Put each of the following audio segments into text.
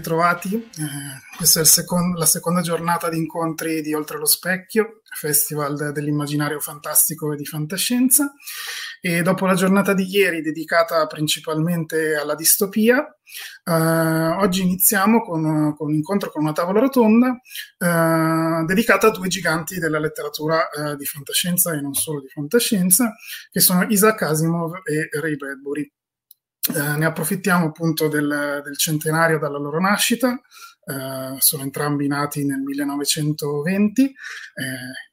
ritrovati. Eh, questa è second- la seconda giornata di incontri di Oltre lo Specchio, Festival dell'immaginario fantastico e di fantascienza. E dopo la giornata di ieri dedicata principalmente alla distopia, eh, oggi iniziamo con, con, un incontro con una tavola rotonda eh, dedicata a due giganti della letteratura eh, di fantascienza e non solo di fantascienza, che sono Isaac Asimov e Ray Bradbury. Eh, ne approfittiamo appunto del, del, centenario dalla loro nascita, eh, sono entrambi nati nel 1920 eh,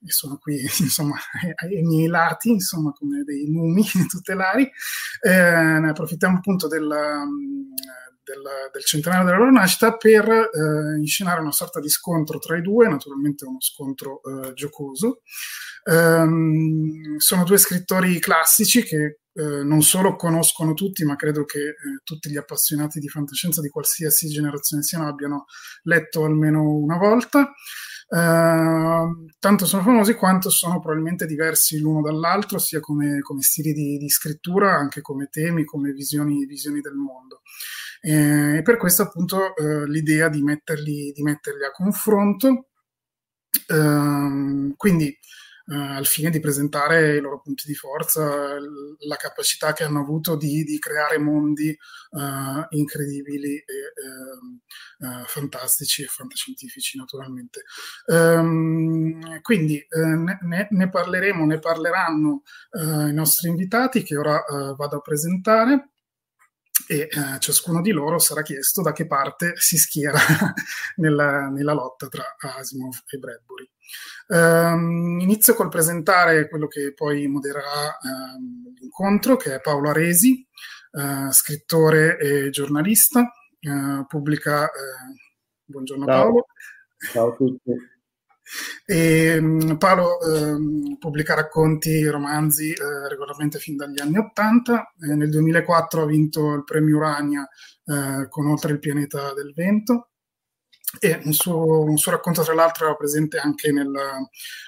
e sono qui insomma ai, ai miei lati, insomma come dei numi tutelari. Eh, ne approfittiamo appunto del, del, del, centenario della loro nascita per eh, inscenare una sorta di scontro tra i due, naturalmente uno scontro eh, giocoso. Um, sono due scrittori classici che eh, non solo conoscono tutti, ma credo che eh, tutti gli appassionati di fantascienza di qualsiasi generazione siano abbiano letto almeno una volta. Uh, tanto sono famosi quanto sono probabilmente diversi l'uno dall'altro, sia come, come stili di, di, scrittura, anche come temi, come visioni, visioni del mondo. Eh, e per questo appunto uh, l'idea di metterli, di metterli, a confronto. Uh, quindi eh, al fine di presentare i loro punti di forza, la capacità che hanno avuto di, di creare mondi eh, incredibili e eh, eh, fantastici e fantascientifici naturalmente. Um, quindi eh, ne, ne, parleremo, ne parleranno i nostri invitati che ora vado a presentare e eh, ciascuno di loro sarà chiesto da che parte si schiera nella, nella, lotta tra Asimov e Bradbury. Um, inizio col presentare quello che poi modererà um, l'incontro, che è Paolo Aresi, uh, scrittore e giornalista, uh, pubblica... Uh, buongiorno Ciao. Paolo. Ciao a tutti. E, um, Paolo eh, pubblica racconti e romanzi eh, regolarmente fin dagli anni Ottanta. Eh, nel 2004 ha vinto il premio Urania eh, con Oltre il pianeta del vento. E un suo, un suo racconto, tra l'altro, era presente anche nella,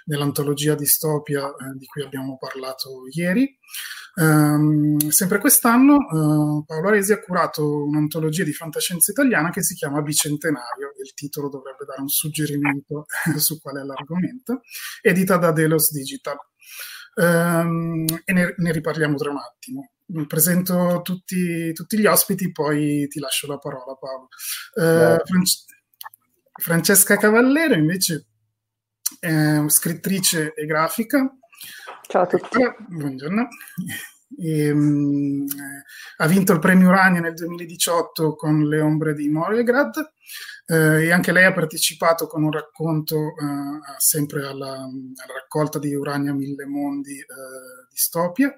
nell'antologia distopia eh, di cui abbiamo parlato ieri. Um, sempre quest'anno uh, Paolo Aresi ha curato un'antologia di fantascienza italiana che si chiama Bicentenario, il titolo dovrebbe dare un suggerimento su qual è l'argomento, edita da Delos Digital. Um, e ne, ne, riparliamo tra un attimo. Presento tutti, tutti, gli ospiti, poi ti lascio la parola, Paolo. Fran- Francesca Cavallero invece è scrittrice e grafica, Ciao a tutti. Buongiorno. E, um, ha vinto il premio Urania nel 2018 con Le ombre di Moregrad eh, e anche lei ha partecipato con un racconto eh, sempre alla, alla, raccolta di Urania Mille Mondi eh, Distopia.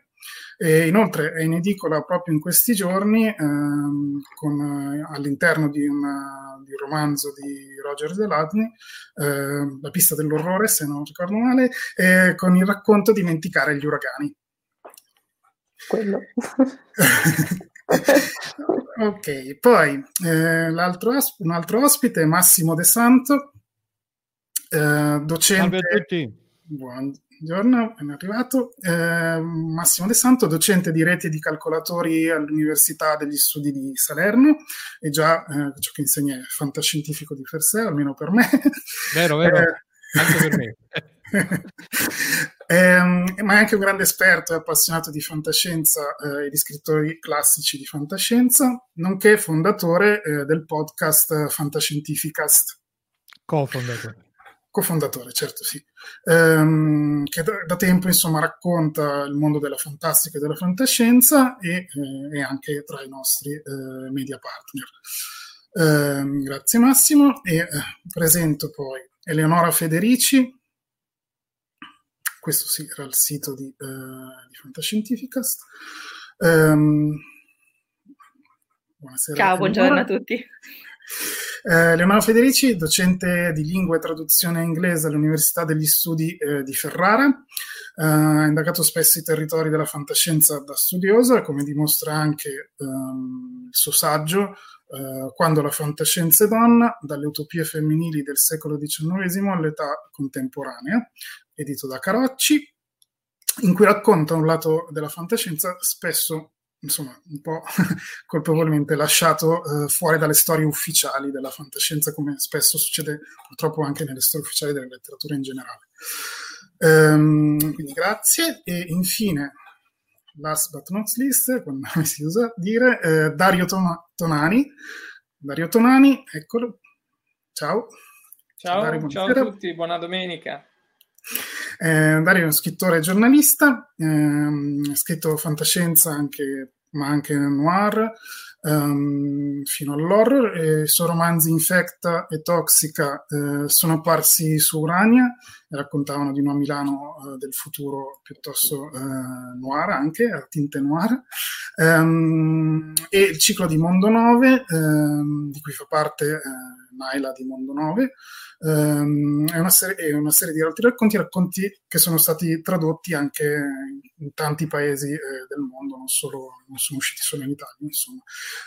E inoltre è in edicola proprio in questi giorni ehm, con, eh, all'interno di, una, di, un romanzo di Roger Deladny, eh, La pista dell'orrore, se non ricordo male, eh, con il racconto Dimenticare gli uragani. Quello. ok, poi eh, l'altro, un altro ospite è Massimo De Santo, eh, docente. Salve a tutti. Buon, Buongiorno, è arrivato. Eh, Massimo De Santo, docente di reti di calcolatori all'Università degli Studi di Salerno, e già eh, ciò che insegna è fantascientifico di per sé, almeno per me. Vero, vero, eh, anche per me. eh, ma è anche un grande esperto e appassionato di fantascienza eh, e di scrittori classici di fantascienza, nonché fondatore eh, del podcast Fantascientificast. Co-fondatore cofondatore, certo sì, ehm, che da, da, tempo insomma racconta il mondo della fantastica e della fantascienza e eh, è anche tra i nostri eh, media partner. Eh, grazie Massimo e eh, presento poi Eleonora Federici, questo sì era il sito di, eh, di Fantascientificast. Ehm, buonasera. Ciao, buongiorno a tutti. Eh, Leonardo Federici, docente di lingua e traduzione inglese all'Università degli Studi eh, di Ferrara, eh, ha indagato spesso i territori della fantascienza da studioso e come dimostra anche ehm, il suo saggio eh, Quando la fantascienza è donna, dalle utopie femminili del secolo XIX all'età contemporanea, edito da Carocci, in cui racconta un lato della fantascienza spesso insomma, un po' colpevolmente lasciato eh, fuori dalle storie ufficiali della fantascienza, come spesso succede purtroppo anche nelle storie ufficiali della letteratura in generale. Um, quindi grazie. E infine, last but not least, come si usa dire, eh, Dario Tonani. Dario Tonani, eccolo. Ciao. Ciao, Dario, ciao a tutti, buona domenica. Eh, Dario è uno scrittore e giornalista, ehm, ha scritto fantascienza anche, ma anche noir, um, fino all'horror. I suoi romanzi Infecta e Toxica eh, sono apparsi su Urania e raccontavano di una Milano eh, del futuro piuttosto eh, noir anche, a tinte noir. Um, e il ciclo di Mondo 9, ehm, di cui fa parte eh, Naila di Mondo 9, Um, è, una serie, è, una serie, di altri racconti, racconti che sono stati tradotti anche in tanti paesi eh, del mondo, non, solo, non, sono usciti solo in Italia.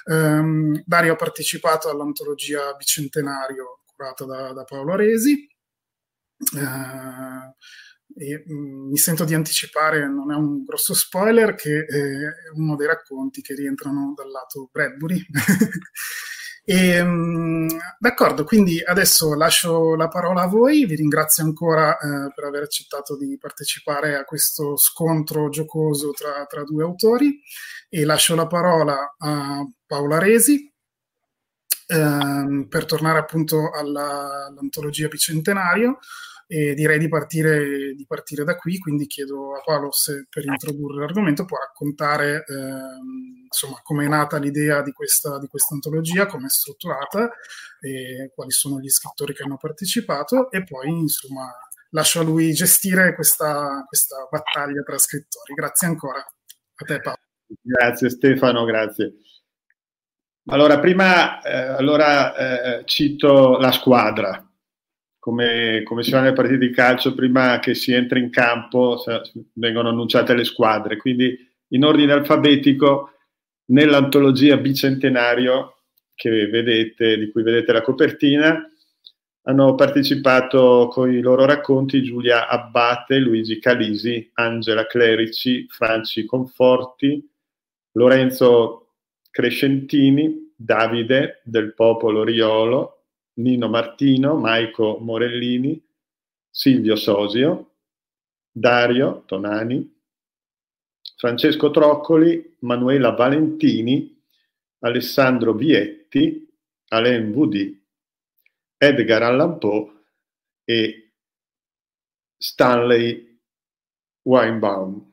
Um, Dario ha partecipato all'antologia Bicentenario curata da, da Paolo Aresi. Uh, e mh, mm, mi sento di anticipare, non è un grosso spoiler, che è uno dei racconti che rientrano dal lato Bradbury. E, um, d'accordo, quindi adesso lascio la parola a voi, vi ringrazio ancora eh, per aver accettato di partecipare a questo scontro giocoso tra, tra due autori. E lascio la parola a Paola Resi eh, per tornare appunto alla, all'antologia bicentenario e direi di partire, di partire, da qui, quindi chiedo a Paolo se per introdurre l'argomento può raccontare ehm, insomma come è nata l'idea di questa, di questa antologia, come è strutturata, quali sono gli scrittori che hanno partecipato e poi insomma lascio a lui gestire questa, questa battaglia tra scrittori. Grazie ancora. A te Paolo. Grazie Stefano, grazie. Allora, prima eh, allora, eh, cito la squadra, come, come si fa nelle partite di calcio, prima che si entri in campo vengono annunciate le squadre, quindi in ordine alfabetico nell'antologia bicentenario vedete, di cui vedete la copertina, hanno partecipato con i loro racconti Giulia Abbate, Luigi Calisi, Angela Clerici, Franci Conforti, Lorenzo Crescentini, Davide del Popolo Riolo, Nino Martino, Maico Morellini, Silvio Sosio, Dario Tonani, Francesco Troccoli, Manuela Valentini, Alessandro Vietti, Alain Vudi, Edgar Allan Poe e Stanley Weinbaum.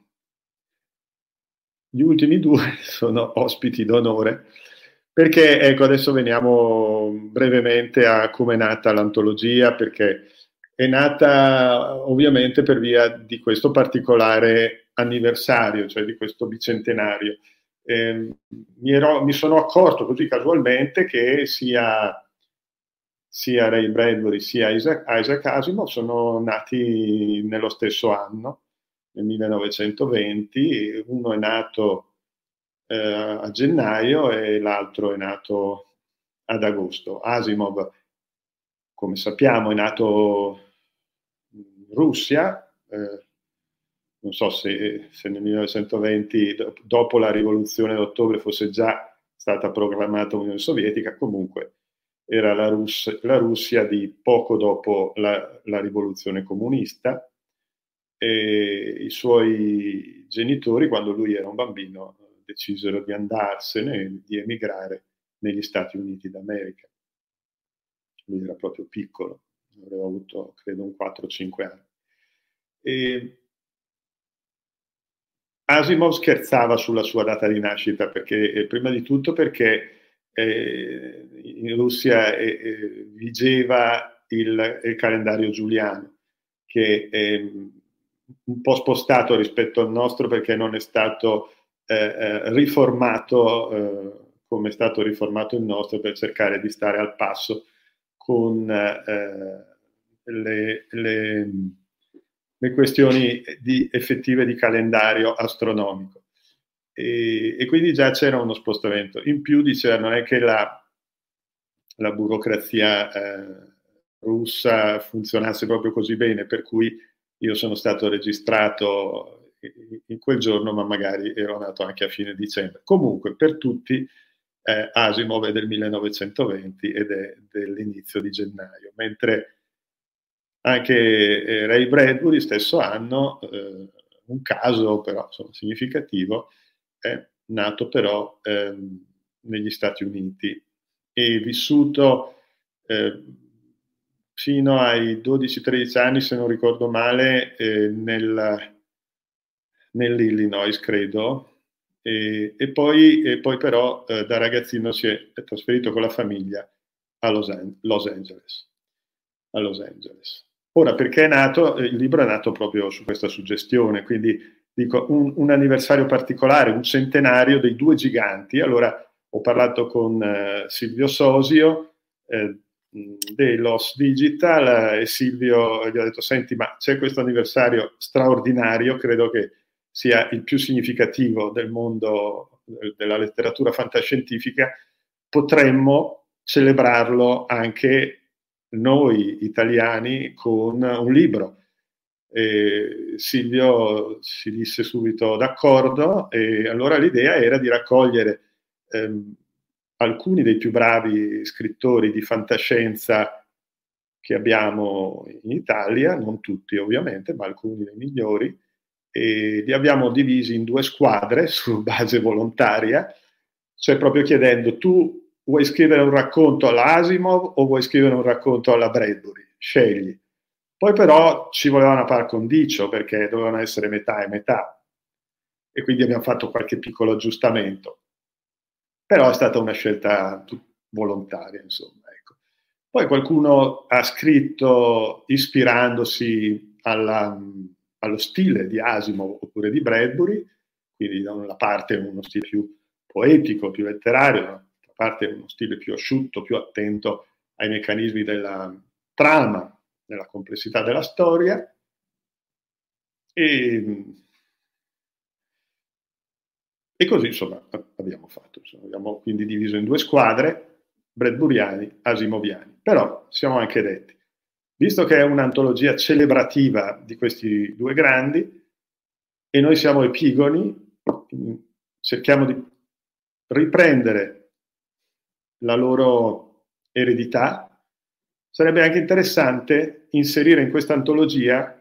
Gli ultimi due sono ospiti d'onore perché, ecco, adesso veniamo brevemente a come è nata l'antologia, perché è nata ovviamente per via di questo particolare anniversario, cioè di questo bicentenario. Eh, mi, ero, mi, sono accorto così casualmente che sia, sia Ray Bradbury sia Isaac, Isaac Asimov sono nati nello stesso anno, nel 1920, uno è nato eh, a gennaio e l'altro è nato ad agosto. Asimov, come sappiamo, è nato in Russia, eh, non so se, se, nel 1920, dopo la rivoluzione d'ottobre, fosse già stata proclamata Unione Sovietica, comunque era la, Rus- la Russia di poco dopo la, la rivoluzione comunista e i suoi genitori, quando lui era un bambino, decisero di andarsene, di emigrare negli Stati Uniti d'America. Lui era proprio piccolo, aveva avuto credo un 4-5 anni. E Asimov scherzava sulla sua data di nascita, perché, prima di tutto perché eh, in Russia eh, eh vigeva il, il, calendario giuliano, che è un po' spostato rispetto al nostro perché non è stato eh, eh, riformato eh, come è stato riformato il nostro per cercare di stare al passo con le, le, le, questioni di, effettive di calendario astronomico. E, e, quindi già c'era uno spostamento. In più diceva non è che la, la burocrazia eh, russa funzionasse proprio così bene, per cui io sono stato registrato in quel giorno, ma magari ero nato anche a fine dicembre. Comunque, per tutti, eh, Asimov è del 1920 ed è dell'inizio di gennaio, mentre anche eh, Ray Bradbury, stesso anno, eh, un caso però insomma, significativo, è nato però ehm, negli Stati Uniti e vissuto eh, fino ai 12-13 anni, se non ricordo male, eh, nel, nell'Illinois, credo, e, e, poi, e poi, però eh, da ragazzino si è, è, trasferito con la famiglia a Los, An- Los, Angeles. A Los Angeles. Ora, perché è nato? Il libro è nato proprio su questa suggestione, quindi dico un, un anniversario particolare, un centenario dei due giganti. Allora, ho parlato con eh, Silvio Sosio eh, dei Los Digital e Silvio gli ha detto, senti, ma c'è questo anniversario straordinario, credo che sia il più significativo del mondo della letteratura fantascientifica, potremmo celebrarlo anche noi italiani con un libro. E Silvio si disse subito d'accordo e allora l'idea era di raccogliere ehm, alcuni dei più bravi scrittori di fantascienza che abbiamo in Italia, non tutti ovviamente, ma alcuni dei migliori, e li abbiamo divisi in due squadre su base volontaria, cioè proprio chiedendo tu vuoi scrivere un racconto all'Asimov o vuoi scrivere un racconto alla Bradbury? Scegli. Poi però ci voleva una par condicio perché dovevano essere metà e metà e quindi abbiamo fatto qualche piccolo aggiustamento. Però è stata una scelta volontaria, insomma. Ecco. Poi qualcuno ha scritto ispirandosi alla, allo stile di Asimov oppure di Bradbury, quindi da una parte uno stile più poetico, più letterario, dall'altra parte uno stile più asciutto, più attento ai meccanismi della trama, della complessità della storia. E, e così insomma abbiamo fatto. Insomma, abbiamo quindi diviso in due squadre, Bradburiani, Asimoviani. Però siamo anche detti, visto che è un'antologia celebrativa di questi due grandi e noi siamo epigoni, cerchiamo di riprendere la loro eredità, sarebbe anche interessante inserire in questa antologia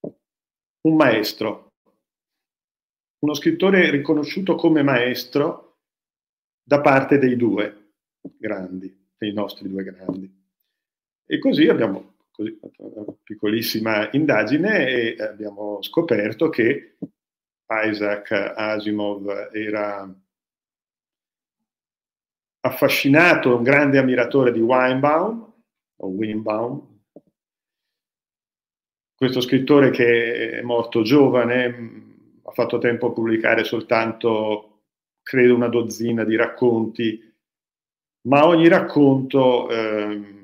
un maestro, uno scrittore riconosciuto come maestro da parte dei due grandi, dei nostri due grandi. E così abbiamo così, una piccolissima indagine e abbiamo scoperto che Isaac Asimov era affascinato, un grande ammiratore di Weinbaum, o Weinbaum, questo scrittore che è morto giovane, ha fatto tempo a pubblicare soltanto, credo, una dozzina di racconti, ma ogni racconto... Eh,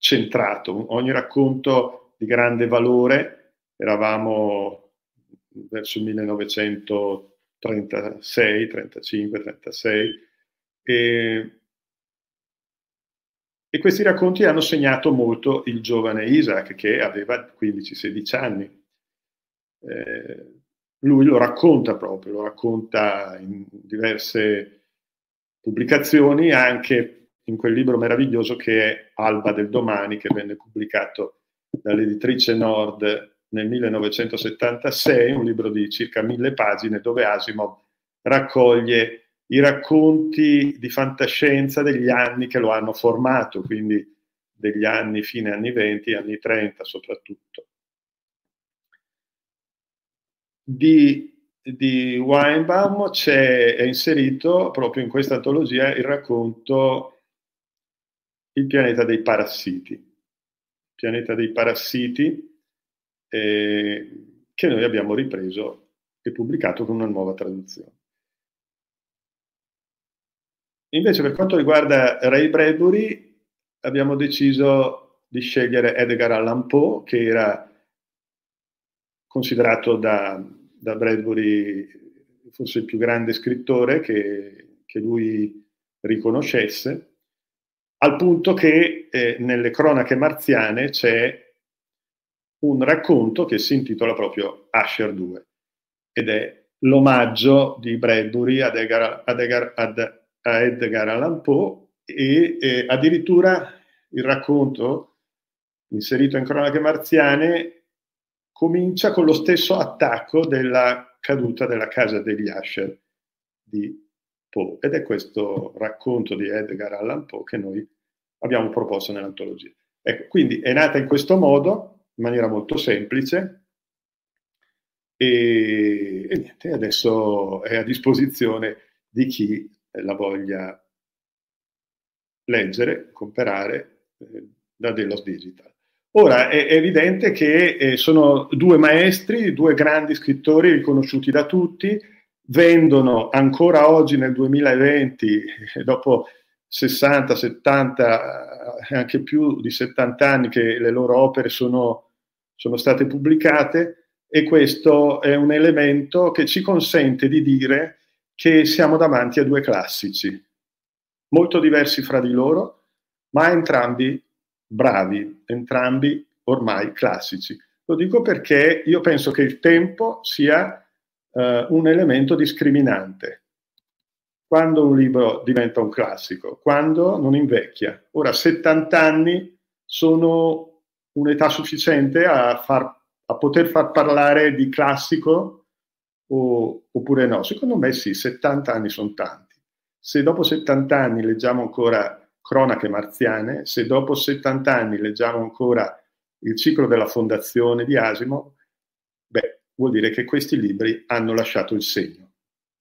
centrato, ogni racconto di grande valore, eravamo verso il 1936, 35, 36, e, e questi racconti hanno segnato molto il giovane Isaac che aveva 15-16 anni. Eh, lui lo racconta proprio, lo racconta in diverse pubblicazioni, anche in quel libro meraviglioso che è Alba del domani, che venne pubblicato dall'editrice Nord nel 1976, un libro di circa mille pagine dove Asimov raccoglie i racconti di fantascienza degli anni che lo hanno formato, quindi degli anni fine anni 20, anni 30 soprattutto. Di di Weinbaum è inserito proprio in questa antologia il racconto il pianeta dei parassiti. Il pianeta dei parassiti eh, che noi abbiamo ripreso e pubblicato con una nuova traduzione. Invece per quanto riguarda Ray Bradbury abbiamo deciso di scegliere Edgar Allan Poe che era considerato da, da Bradbury forse il più grande scrittore che, che lui riconoscesse al punto che eh, nelle cronache marziane c'è un racconto che si intitola proprio Asher 2 ed è l'omaggio di Bradbury ad Edgar, ad Edgar, ad, a Edgar Allan Poe e, e addirittura il racconto inserito in Cronache Marziane comincia con lo stesso attacco della caduta della casa degli Asher di Poe ed è questo racconto di Edgar Allan Poe che noi abbiamo proposto nell'antologia. Ecco, quindi è nata in questo modo, in maniera molto semplice, e, e niente, adesso è a disposizione di chi la voglia leggere, comprare eh, da Delos Digital. Ora è, evidente che eh, sono due maestri, due grandi scrittori riconosciuti da tutti, vendono ancora oggi nel 2020, dopo 60, 70, eh, anche più di 70 anni che le loro opere sono, sono state pubblicate e questo è un elemento che ci consente di dire che siamo davanti a due classici, molto diversi fra di loro, ma entrambi bravi, entrambi ormai classici. Lo dico perché io penso che il tempo sia uh, un elemento discriminante quando un libro diventa un classico, quando non invecchia. Ora, 70 anni sono un'età sufficiente a, far, a poter far parlare di classico o, oppure no? Secondo me sì, 70 anni sono tanti. Se dopo 70 anni leggiamo ancora Cronache marziane, se dopo 70 anni leggiamo ancora il ciclo della fondazione di Asimov, beh, vuol dire che questi libri hanno lasciato il segno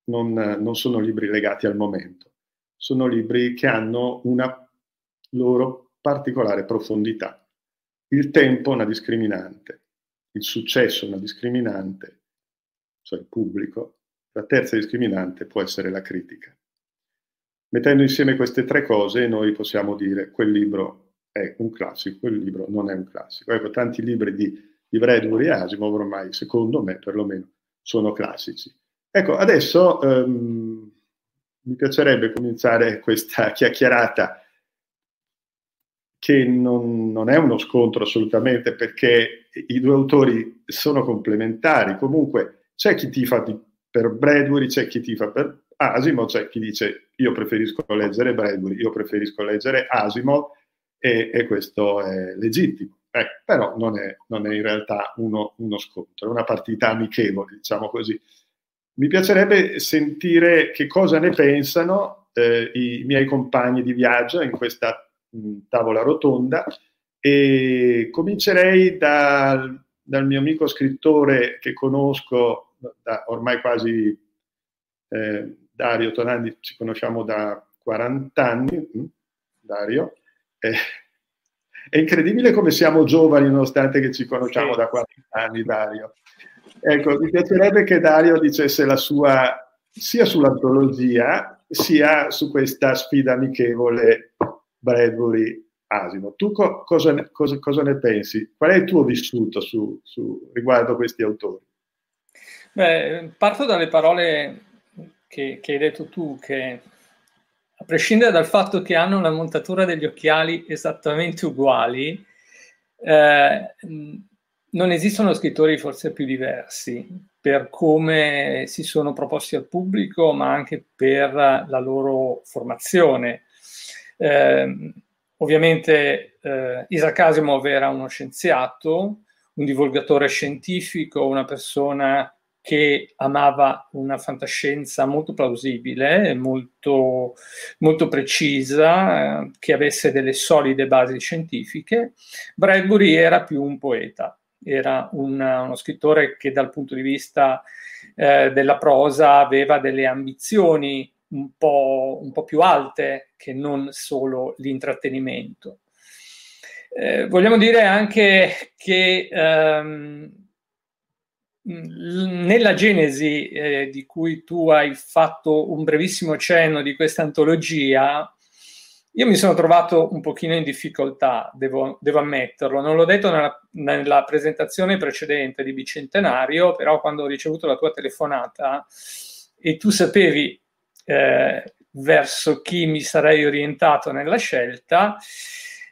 non, non sono libri legati al momento, sono libri che hanno una loro particolare profondità. Il tempo è una discriminante, il successo è una discriminante, cioè il pubblico, la terza discriminante può essere la critica. Mettendo insieme queste tre cose noi possiamo dire quel libro è un classico, quel libro non è un classico. Ecco, tanti libri di, di Bradbury e Asimov ormai, secondo me perlomeno, sono classici. Ecco, adesso um, mi piacerebbe cominciare questa chiacchierata che non, non, è uno scontro assolutamente perché i due autori sono complementari. Comunque c'è chi tifa per Bradbury, c'è chi tifa per Asimov, c'è chi dice io preferisco leggere Bradbury, io preferisco leggere Asimov e, e questo è legittimo. Eh, però non è, non è, in realtà uno, uno scontro, è una partita amichevole, diciamo così. Mi piacerebbe sentire che cosa ne pensano eh, i miei compagni di viaggio in questa mh, tavola rotonda e comincerei dal, dal, mio amico scrittore che conosco da ormai quasi eh, Dario Tonandi, ci conosciamo da 40 anni, mh, Dario. Eh, è incredibile come siamo giovani nonostante che ci conosciamo da 40 anni, Dario. Ecco, mi piacerebbe che Dario dicesse la sua sia sull'antologia sia su questa sfida amichevole Bradbury Asino. Tu co- cosa, ne, cosa, cosa, ne, pensi? Qual è il tuo vissuto su, su, riguardo questi autori? Beh, parto dalle parole che, che hai detto tu, che prescindere dal fatto che hanno la montatura degli occhiali esattamente uguali, eh, non esistono scrittori forse più diversi per come si sono proposti al pubblico, ma anche per la loro formazione. Eh, ovviamente eh, Isaac Asimov era uno scienziato, un divulgatore scientifico, una persona che amava una fantascienza molto plausibile, molto, molto precisa, eh, che avesse delle solide basi scientifiche. Bradbury era più un poeta, era un, uno scrittore che dal punto di vista eh, della prosa aveva delle ambizioni un po', un po', più alte che non solo l'intrattenimento. Eh, vogliamo dire anche che ehm, nella genesi eh, di cui tu hai fatto un brevissimo cenno di questa antologia, io mi sono trovato un pochino in difficoltà, devo, devo ammetterlo. Non l'ho detto nella, nella, presentazione precedente di Bicentenario, però quando ho ricevuto la tua telefonata e tu sapevi eh, verso chi mi sarei orientato nella scelta,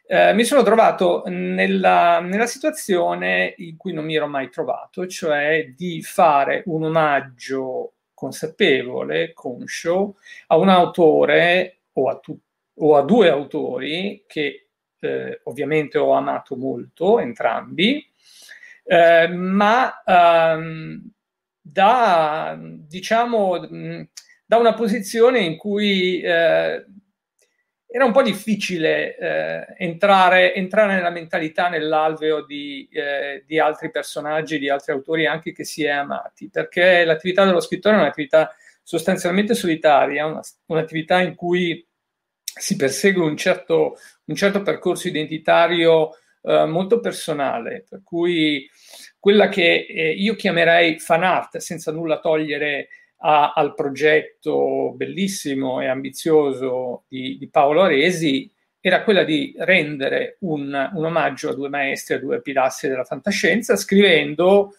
eh, mi sono trovato nella, nella, situazione in cui non mi ero mai trovato, cioè di fare un omaggio consapevole, conscio, a un autore o a, tu, o a due autori che eh, ovviamente ho amato molto, entrambi, eh, ma ehm, da, diciamo, da una posizione in cui eh, era un po' difficile eh, entrare, entrare, nella mentalità, nell'alveo di, eh, di, altri personaggi, di altri autori anche che si è amati, perché l'attività dello scrittore è un'attività sostanzialmente solitaria, una, un'attività in cui si persegue un certo, un certo percorso identitario eh, molto personale, per cui quella che eh, io chiamerei fan art, senza nulla togliere a, al progetto bellissimo e ambizioso di, di, Paolo Aresi era quella di rendere un, un, omaggio a due maestri, a due pilastri della fantascienza, scrivendo,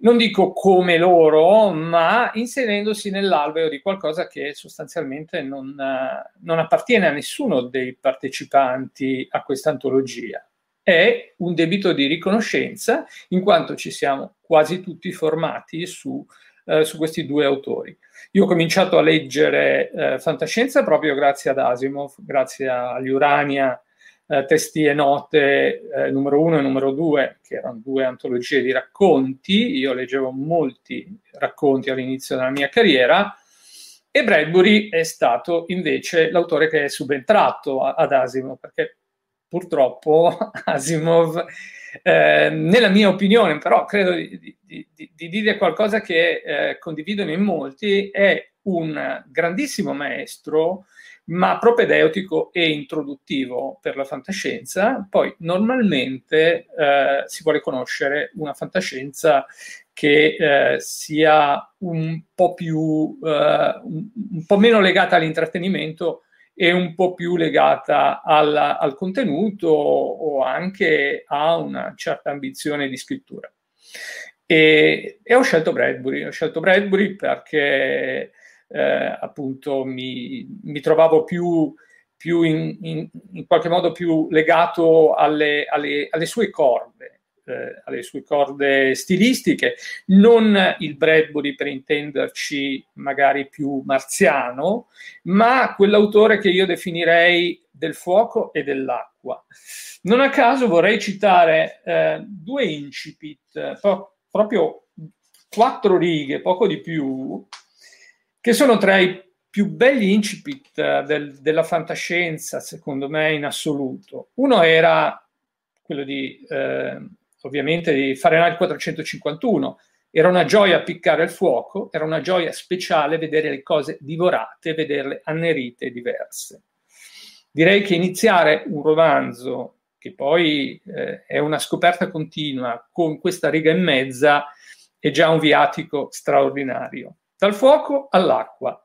non dico come loro, ma inserendosi nell'alveo di qualcosa che sostanzialmente non, non appartiene a nessuno dei partecipanti a questa antologia. È un debito di riconoscenza, in quanto ci siamo quasi tutti formati su eh, su questi due autori. Io ho cominciato a leggere eh, fantascienza proprio grazie ad Asimov, grazie agli Urania, eh, Testi e Note eh, numero uno e numero due, che erano due antologie di racconti. Io leggevo molti racconti all'inizio della mia carriera. E Bradbury è stato invece l'autore che è subentrato ad Asimov, perché purtroppo Asimov eh, nella mia opinione, però credo di, di, di, di dire qualcosa che eh, condividono in molti, è un grandissimo maestro, ma propedeutico e introduttivo per la fantascienza. Poi normalmente eh, si vuole conoscere una fantascienza che eh, sia un po' più, eh, un, un po' meno legata all'intrattenimento e un po' più legata al, al contenuto o anche a una certa ambizione di scrittura. E, e, ho scelto Bradbury, ho scelto Bradbury perché eh, appunto mi, mi, trovavo più, più in, in, in, qualche modo più legato alle, alle, alle sue corde eh, alle sue corde stilistiche, non il Bradbury per intenderci magari più marziano, ma quell'autore che io definirei del fuoco e dell'acqua. Non a caso vorrei citare eh, due incipit, po- proprio quattro righe, poco di più, che sono tra i più belli incipit eh, del, della fantascienza, secondo me, in assoluto. Uno era quello di eh, ovviamente di Fahrenheit 451. Era una gioia piccare il fuoco, era una gioia speciale vedere le cose divorate, vederle annerite e diverse. Direi che iniziare un romanzo, che poi eh, è una scoperta continua, con questa riga e mezza, è già un viatico straordinario. Dal fuoco all'acqua.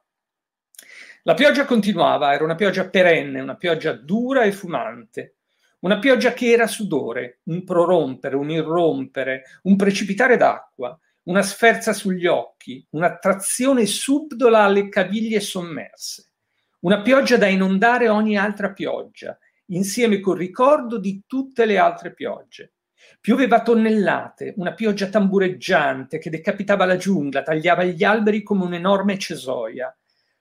La pioggia continuava, era una pioggia perenne, una pioggia dura e fumante. Una pioggia che era sudore, un prorompere, un irrompere, un precipitare d'acqua, una sferza sugli occhi, un'attrazione subdola alle caviglie sommerse. Una pioggia da inondare ogni altra pioggia, insieme col ricordo di tutte le altre piogge. Pioveva tonnellate, una pioggia tambureggiante che decapitava la giungla, tagliava gli alberi come un'enorme cesoia,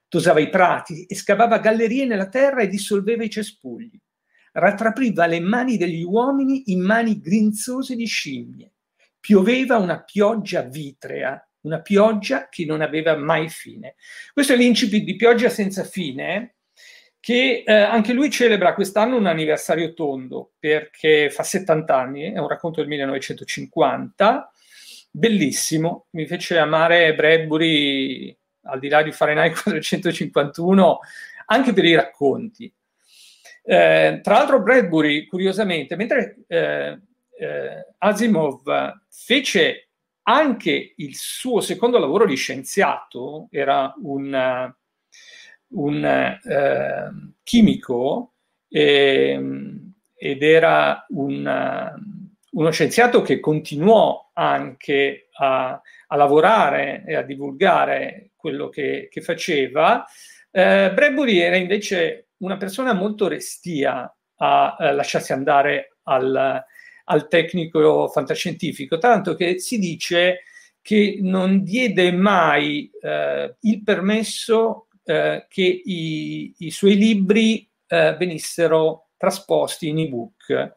tosava i prati e scavava gallerie nella terra e dissolveva i cespugli rattrapriva le mani degli uomini in mani grinzose di scimmie. Pioveva una pioggia vitrea, una pioggia che non aveva mai fine. Questo è l'incipit di Pioggia senza fine, che eh, anche lui celebra quest'anno un anniversario tondo, perché fa 70 anni, è un racconto del 1950, bellissimo, mi fece amare Bradbury, al di là di Fahrenheit 451, anche per i racconti. Eh, tra l'altro Bradbury, curiosamente, mentre eh, eh, Asimov fece anche il suo secondo lavoro di scienziato, era un, un eh, chimico ehm, ed era un, uno scienziato che continuò anche a, a, lavorare e a divulgare quello che, che faceva. Eh, Bradbury era invece una persona molto restia a eh, lasciarsi andare al, al tecnico fantascientifico, tanto che si dice che non diede mai eh, il permesso eh, che i, i, suoi libri eh, venissero trasposti in ebook.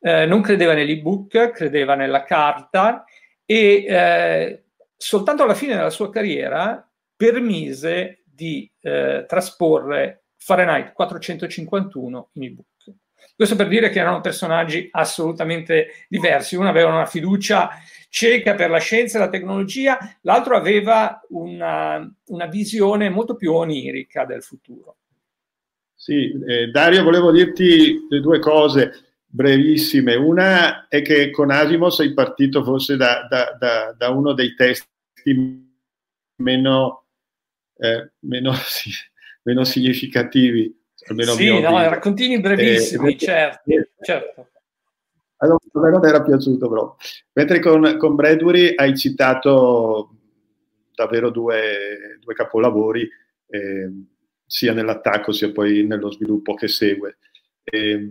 Eh, non credeva nell'ebook, credeva nella carta e eh, soltanto alla fine della sua carriera permise di trasporre Fahrenheit 451 in ebook. Questo per dire che erano personaggi assolutamente diversi. Uno aveva una fiducia cieca per la scienza e la tecnologia, l'altro aveva una, una visione molto più onirica del futuro. Sì, eh, Dario, volevo dirti due cose brevissime. Una è che con Asimov sei partito forse da, da, da, da uno dei testi meno, eh, meno, sì, meno significativi sì, no, raccontini brevissimi, eh, certo, eh, certo. Allora, a me non era piaciuto però. Mentre con, con Bradbury hai citato davvero due, due capolavori, eh, sia nell'attacco sia poi nello sviluppo che segue. Eh,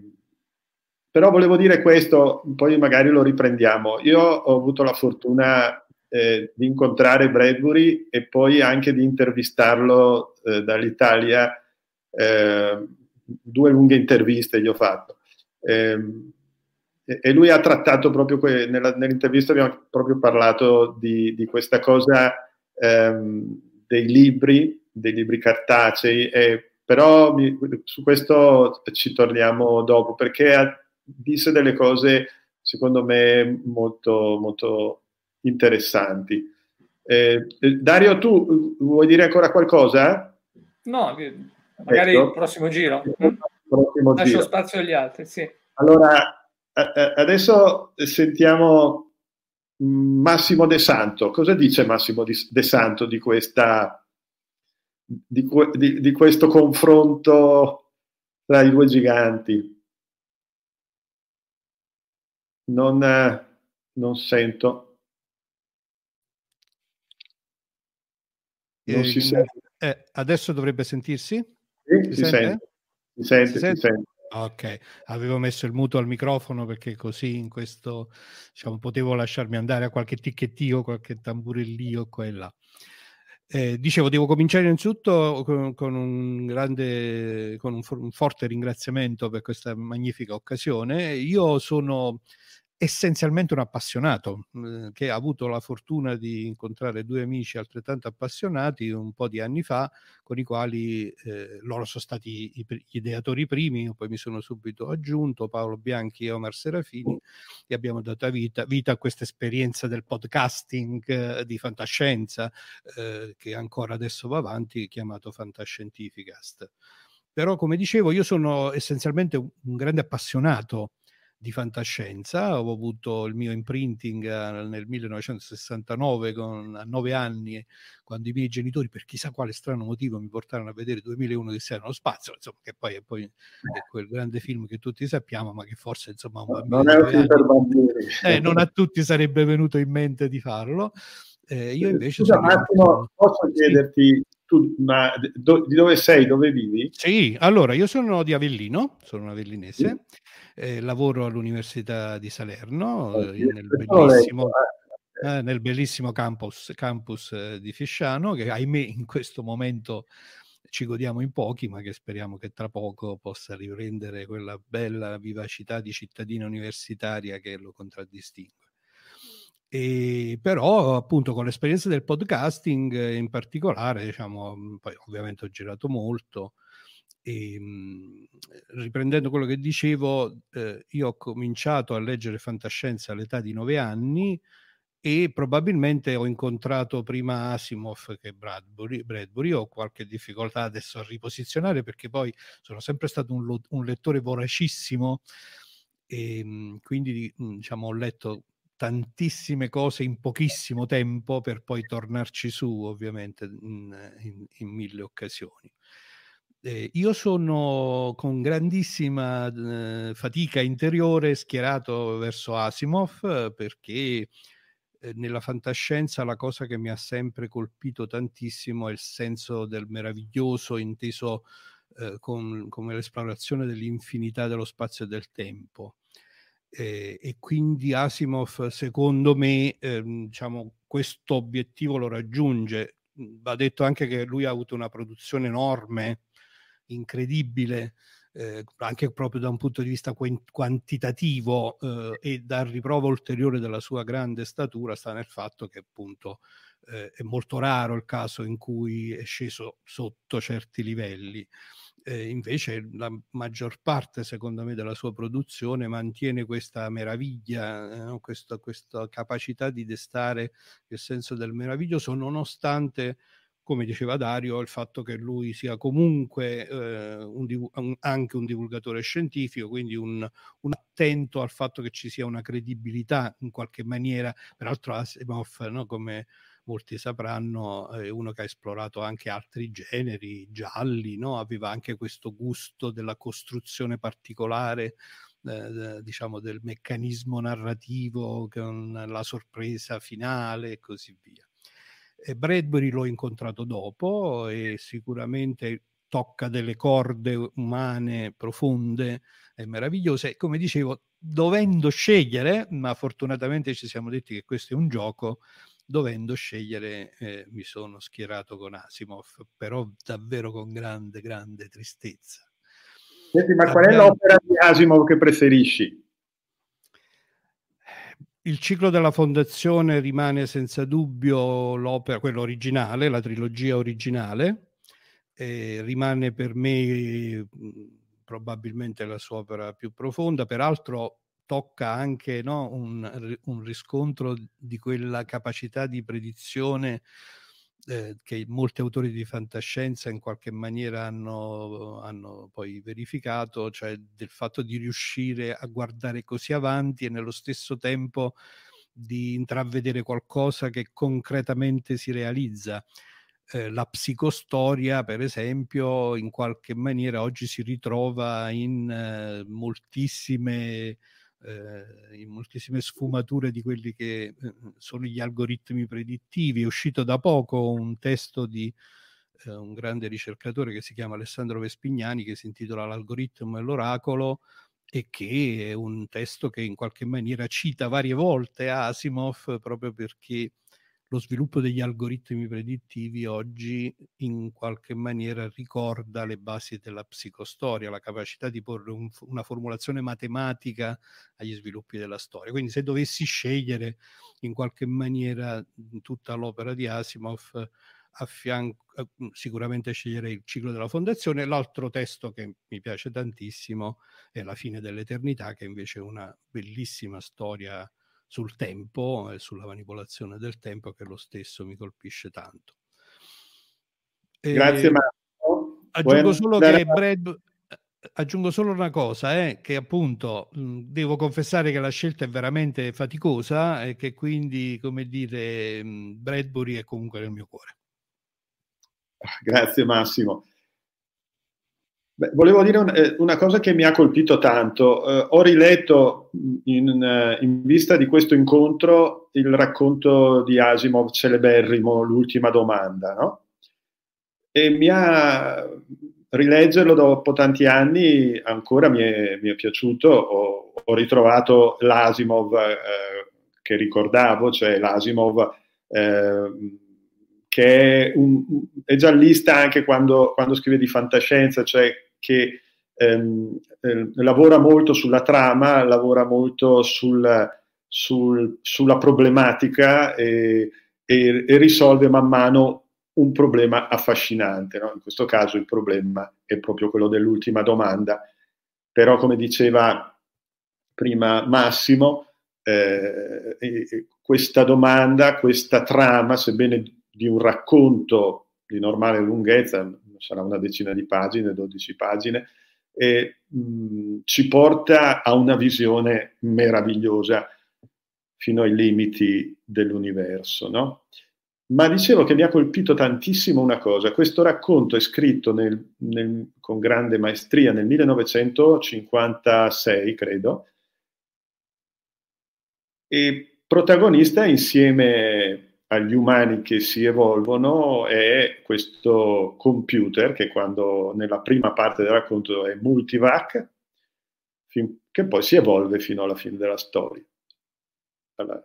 però volevo dire questo, poi magari lo riprendiamo. Io ho avuto la fortuna eh, di incontrare Bradbury e poi anche di intervistarlo eh, dall'Italia eh, due lunghe interviste gli ho fatto. Eh, e lui ha trattato proprio, que- nella, nell'intervista abbiamo proprio parlato di, di questa cosa ehm, dei libri, dei libri cartacei, e, però mi, su questo ci torniamo dopo, perché ha, disse delle cose secondo me molto, molto interessanti. Eh, Dario, tu vuoi dire ancora qualcosa? No, Magari ecco. il prossimo giro. Il prossimo Lascio giro. spazio agli altri, sì. Allora, adesso sentiamo Massimo De Santo. Cosa dice Massimo De Santo di, questa, di, di, di questo confronto tra i due giganti? Non, non sento. Non eh, si sente. Eh, adesso dovrebbe sentirsi? Sì, si, sente? Si sente, si sente, si sente. Ok, avevo messo il muto al microfono perché così in questo diciamo, potevo lasciarmi andare a qualche ticchettio, qualche tamburellio qua e là. Eh, dicevo, devo cominciare innanzitutto con, con un grande, con un, un, forte ringraziamento per questa magnifica occasione. Io sono essenzialmente un appassionato eh, che ha avuto la fortuna di incontrare due amici altrettanto appassionati un po' di anni fa con i quali eh, loro sono stati gli ideatori primi, poi mi sono subito aggiunto Paolo Bianchi e Omar Serafini e abbiamo dato vita, vita a questa esperienza del podcasting eh, di fantascienza eh, che ancora adesso va avanti chiamato Fantascientificast. Però come dicevo io sono essenzialmente un grande appassionato di fantascienza. Ho avuto il mio imprinting eh, nel 1969 con, a nove anni, quando i miei genitori, per chissà quale strano motivo, mi portarono a vedere 2001 di Sé nello spazio, insomma, che poi è, poi è quel grande film che tutti sappiamo, ma che forse insomma un bambino non, è un per bambini. Eh, non a tutti sarebbe venuto in mente di farlo. Eh, io invece Scusa, Massimo, posso chiederti tu, ma do, di dove sei, dove vivi? Sì, allora io sono di Avellino, sono un avellinese. Sì eh, lavoro all'Università di Salerno, oh, eh, nel, bellissimo, eh, nel, bellissimo, campus, campus eh, di Fisciano, che ahimè in questo momento ci godiamo in pochi, ma che speriamo che tra poco possa riprendere quella bella vivacità di cittadina universitaria che lo contraddistingue. E però appunto con l'esperienza del podcasting in particolare, diciamo, poi ovviamente ho girato molto, e, ehm, riprendendo quello che dicevo, eh, io ho cominciato a leggere fantascienza all'età di nove anni e probabilmente ho incontrato prima Asimov che Bradbury. Bradbury. Ho qualche difficoltà adesso a riposizionare perché poi sono sempre stato un, un lettore voracissimo e ehm, quindi mm, diciamo, ho letto tantissime cose in pochissimo tempo per poi tornarci su ovviamente in, in, in mille occasioni. Eh, io sono con grandissima eh, fatica interiore schierato verso Asimov eh, perché eh, nella fantascienza la cosa che mi ha sempre colpito tantissimo è il senso del meraviglioso inteso eh, con, come l'esplorazione dell'infinità dello spazio e del tempo. Eh, e quindi Asimov, secondo me, ehm, diciamo, questo obiettivo lo raggiunge. Va detto anche che lui ha avuto una produzione enorme, incredibile, eh, anche proprio da un punto di vista quantitativo eh, e da riprova ulteriore della sua grande statura sta nel fatto che appunto eh, è molto raro il caso in cui è sceso sotto certi livelli. Eh, invece la maggior parte, secondo me, della sua produzione mantiene questa meraviglia, eh, questa, questa, capacità di destare il senso del meraviglioso, nonostante, come diceva Dario, il fatto che lui sia comunque eh, un, un, anche un divulgatore scientifico, quindi un, un, attento al fatto che ci sia una credibilità in qualche maniera, peraltro Asimov, no, come molti sapranno, è uno che ha esplorato anche altri generi gialli, no? aveva anche questo gusto della costruzione particolare eh, diciamo del meccanismo narrativo con la sorpresa finale e così via. E Bradbury l'ho incontrato dopo e sicuramente tocca delle corde umane profonde e meravigliose. Come dicevo, dovendo scegliere, ma fortunatamente ci siamo detti che questo è un gioco, dovendo scegliere eh, mi sono schierato con Asimov, però davvero con grande, grande tristezza. Senti, ma qual è l'opera di Asimov che preferisci? Il ciclo della fondazione rimane senza dubbio l'opera, quella originale, la trilogia originale, rimane per me probabilmente la sua opera più profonda, peraltro tocca anche no, un, un, riscontro di quella capacità di predizione eh, che molti autori di fantascienza in qualche maniera hanno, hanno, poi verificato, cioè del fatto di riuscire a guardare così avanti e nello stesso tempo di intravedere qualcosa che concretamente si realizza. Eh, la psicostoria, per esempio, in qualche maniera oggi si ritrova in eh, moltissime eh, in moltissime sfumature di quelli che eh, sono gli algoritmi predittivi. È uscito da poco un testo di eh, un grande ricercatore che si chiama Alessandro Vespignani che si intitola L'algoritmo e l'oracolo e che è un testo che in qualche maniera cita varie volte Asimov proprio perché lo sviluppo degli algoritmi predittivi oggi in qualche maniera ricorda le basi della psicostoria, la capacità di porre un, una formulazione matematica agli sviluppi della storia. Quindi se dovessi scegliere in qualche maniera tutta l'opera di Asimov, fianco, sicuramente sceglierei il ciclo della fondazione. L'altro testo che mi piace tantissimo è La fine dell'eternità, che invece è una bellissima storia sul tempo e sulla manipolazione del tempo che lo stesso mi colpisce tanto. E Grazie Marco. Aggiungo solo che Brad, aggiungo solo una cosa, eh, che appunto mh, devo confessare che la scelta è veramente faticosa e che quindi, come dire, mh, Bradbury è comunque nel mio cuore. Grazie Massimo. Beh, volevo dire un, eh, una cosa che mi ha colpito tanto. Eh, ho riletto in, eh, in, vista di questo incontro il racconto di Asimov celeberrimo, L'ultima domanda, no? E mi ha rileggerlo dopo tanti anni ancora mi è, mi è piaciuto. Ho, ho, ritrovato l'Asimov eh, che ricordavo, cioè l'Asimov eh, che è, un, è giallista anche quando, quando, scrive di fantascienza, cioè che ehm, eh, lavora molto sulla trama, lavora molto sul, sul, sulla problematica e, e, e, risolve man mano un problema affascinante. No? In questo caso il problema è proprio quello dell'ultima domanda, però come diceva prima Massimo, eh, questa domanda, questa trama, sebbene di un racconto di normale lunghezza, sarà una decina di pagine, 12 pagine, e mh, ci porta a una visione meravigliosa fino ai limiti dell'universo. No? Ma dicevo che mi ha colpito tantissimo una cosa, questo racconto è scritto nel, nel, con grande maestria nel 1956, credo, e protagonista insieme agli umani che si evolvono è questo computer che quando nella prima parte del racconto è multivac, che poi si evolve fino alla fine della storia,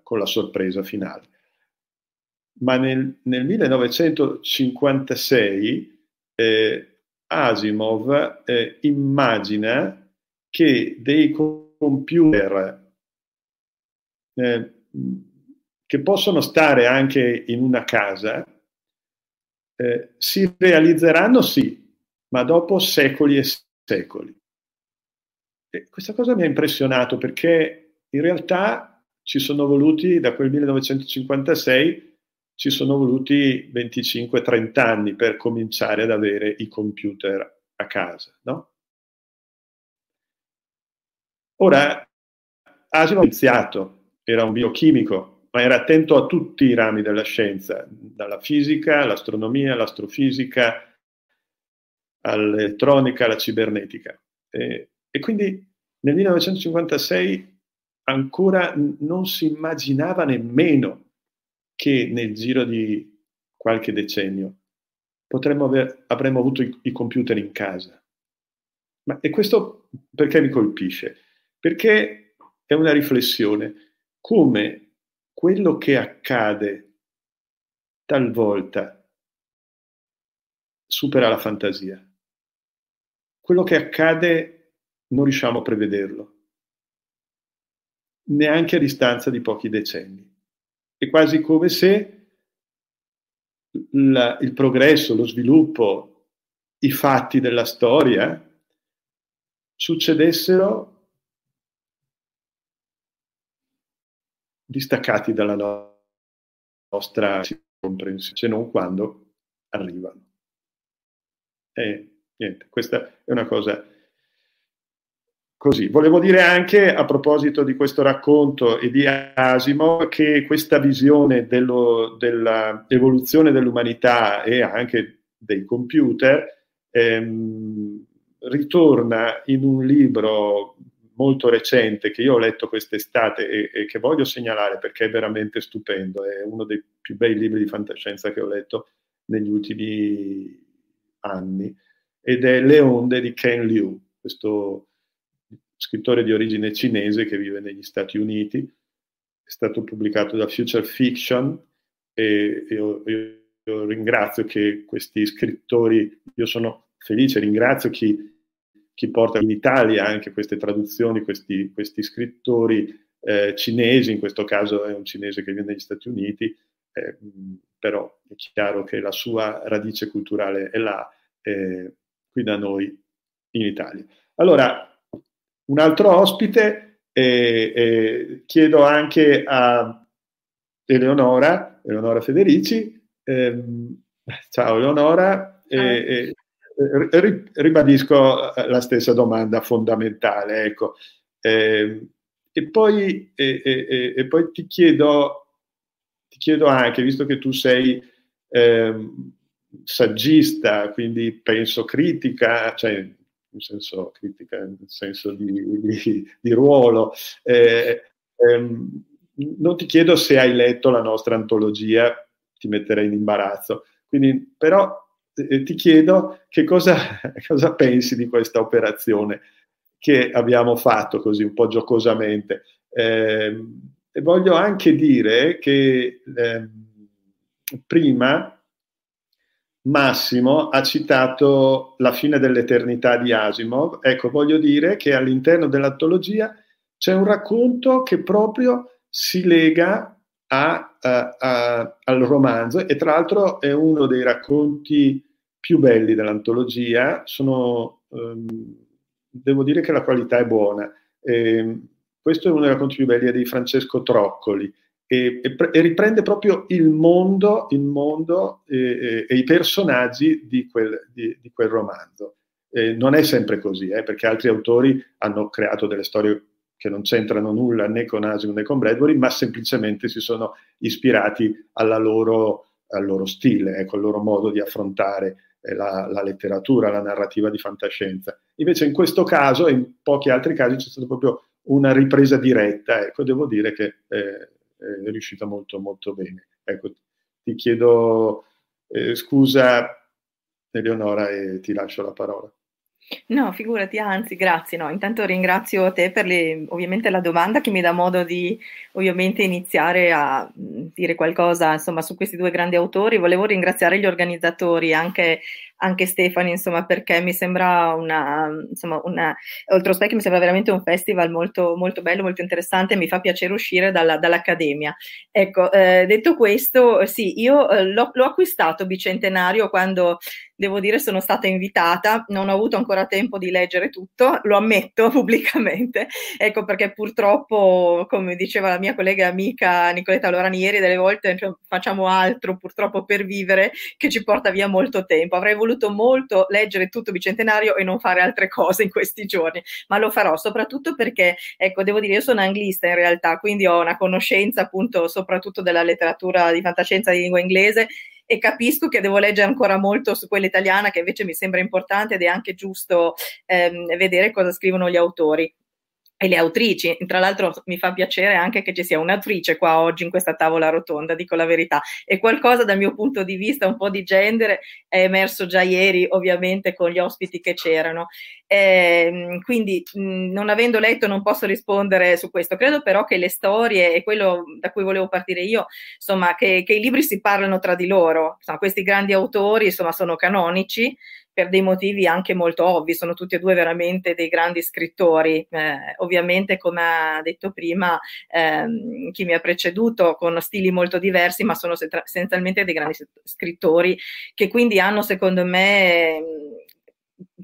con la sorpresa finale. Ma nel, nel 1956 eh, Asimov eh, immagina che dei computer eh, che possono stare anche in una casa, eh, si realizzeranno sì, ma dopo secoli e secoli. E questa cosa mi ha impressionato perché in realtà ci sono voluti, da quel 1956, ci sono voluti 25-30 anni per cominciare ad avere i computer a casa, no? Ora, Asimov ha iniziato, era un biochimico, ma era attento a tutti i rami della scienza, dalla fisica all'astronomia, all'astrofisica, all'elettronica, alla cibernetica. E, e quindi nel 1956 ancora non si immaginava nemmeno che nel giro di qualche decennio aver, avremmo avuto i, i computer in casa. Ma, e questo perché mi colpisce? Perché è una riflessione come quello che accade talvolta supera la fantasia. Quello che accade non riusciamo a prevederlo, neanche a distanza di pochi decenni. È quasi come se la, il progresso, lo sviluppo, i fatti della storia succedessero distaccati dalla no- nostra comprensione, se non quando arrivano. E niente, questa è una cosa così. Volevo dire anche a proposito di questo racconto e di Asimo che questa visione dell'evoluzione dell'umanità e anche dei computer ehm, ritorna in un libro molto recente che io ho letto quest'estate e, e, che voglio segnalare perché è veramente stupendo, è uno dei più bei libri di fantascienza che ho letto negli ultimi anni, ed è Le onde di Ken Liu, questo scrittore di origine cinese che vive negli Stati Uniti, è stato pubblicato da Future Fiction e io, io, io ringrazio che questi scrittori, io sono felice, ringrazio chi chi porta in Italia anche queste traduzioni, questi, questi scrittori eh, cinesi, in questo caso è un cinese che viene negli Stati Uniti, eh, però è chiaro che la sua radice culturale è là, eh, qui da noi in Italia. Allora, un altro ospite, chiedo anche a Eleonora, Eleonora Federici, ehm, ciao Eleonora, eh, ribadisco eh, la stessa domanda fondamentale. Ecco. Eh, e, poi, e, e, e, poi, ti chiedo, ti chiedo anche, visto che tu sei eh, saggista, quindi penso critica, cioè in senso critica, nel senso di, di, di ruolo, eh, ehm, non ti chiedo se hai letto la nostra antologia, ti metterei in imbarazzo. Quindi, però eh, ti chiedo che cosa, cosa, pensi di questa operazione che abbiamo fatto così un po' giocosamente. Eh, e voglio anche dire che eh, prima Massimo ha citato La fine dell'eternità di Asimov. Ecco, voglio dire che all'interno dell'antologia c'è un racconto che proprio si lega a, a, a, al romanzo e tra l'altro è uno dei racconti più belli dell'antologia, sono, ehm, devo dire che la qualità è buona. E, questo è uno dei racconti più belli, è di Francesco Troccoli, e, e, e riprende proprio il mondo, il mondo e, e, i personaggi di quel, di, di quel romanzo. non è sempre così, eh, perché altri autori hanno creato delle storie che non c'entrano nulla né con Asimov né con Bradbury, ma semplicemente si sono ispirati loro, al loro stile, ecco, al loro modo di affrontare la, la, letteratura, la narrativa di fantascienza. Invece in questo caso e in pochi altri casi c'è stata proprio una ripresa diretta, ecco, devo dire che eh, è riuscita molto molto bene. Ecco, ti chiedo eh, scusa Eleonora e ti lascio la parola. No, figurati, anzi, grazie. No. Intanto ringrazio te per le, ovviamente la domanda che mi dà modo di ovviamente iniziare a dire qualcosa insomma, su questi due grandi autori. Volevo ringraziare gli organizzatori, anche anche Stefani, insomma, perché mi sembra una, insomma, una, Oltre Specchio mi sembra veramente un festival molto, molto bello, molto interessante, mi fa piacere uscire dalla, dall'Accademia. Ecco, eh, detto questo, sì, io eh, l'ho, l'ho acquistato Bicentenario quando devo dire sono stata invitata, non ho avuto ancora tempo di leggere tutto, lo ammetto pubblicamente, ecco perché purtroppo, come diceva la mia collega amica Nicoletta Lorani ieri, delle volte cioè, facciamo altro purtroppo per vivere che ci porta via molto tempo. Avrei voluto molto leggere tutto Bicentenario e non fare altre cose in questi giorni, ma lo farò soprattutto perché, ecco, devo dire, io sono anglista in realtà, quindi ho una conoscenza appunto soprattutto della letteratura di fantascienza di lingua inglese e capisco che devo leggere ancora molto su quella italiana che invece mi sembra importante ed è anche giusto ehm, vedere cosa scrivono gli autori e le autrici. Tra l'altro mi fa piacere anche che ci sia un'autrice qua oggi in questa tavola rotonda, dico la verità. E qualcosa dal mio punto di vista, un po' di genere, è emerso già ieri, ovviamente, con gli ospiti che c'erano. Eh, quindi, mh, non avendo letto, non posso rispondere su questo. Credo però che le storie e quello da cui volevo partire io, insomma, che, che i libri si parlano tra di loro. Insomma, questi grandi autori, insomma, sono canonici per dei motivi anche molto ovvi, sono tutti e due veramente dei grandi scrittori. Eh, ovviamente, come ha detto prima ehm, chi mi ha preceduto, con stili molto diversi, ma sono essenzialmente dei grandi scrittori che quindi hanno, secondo me,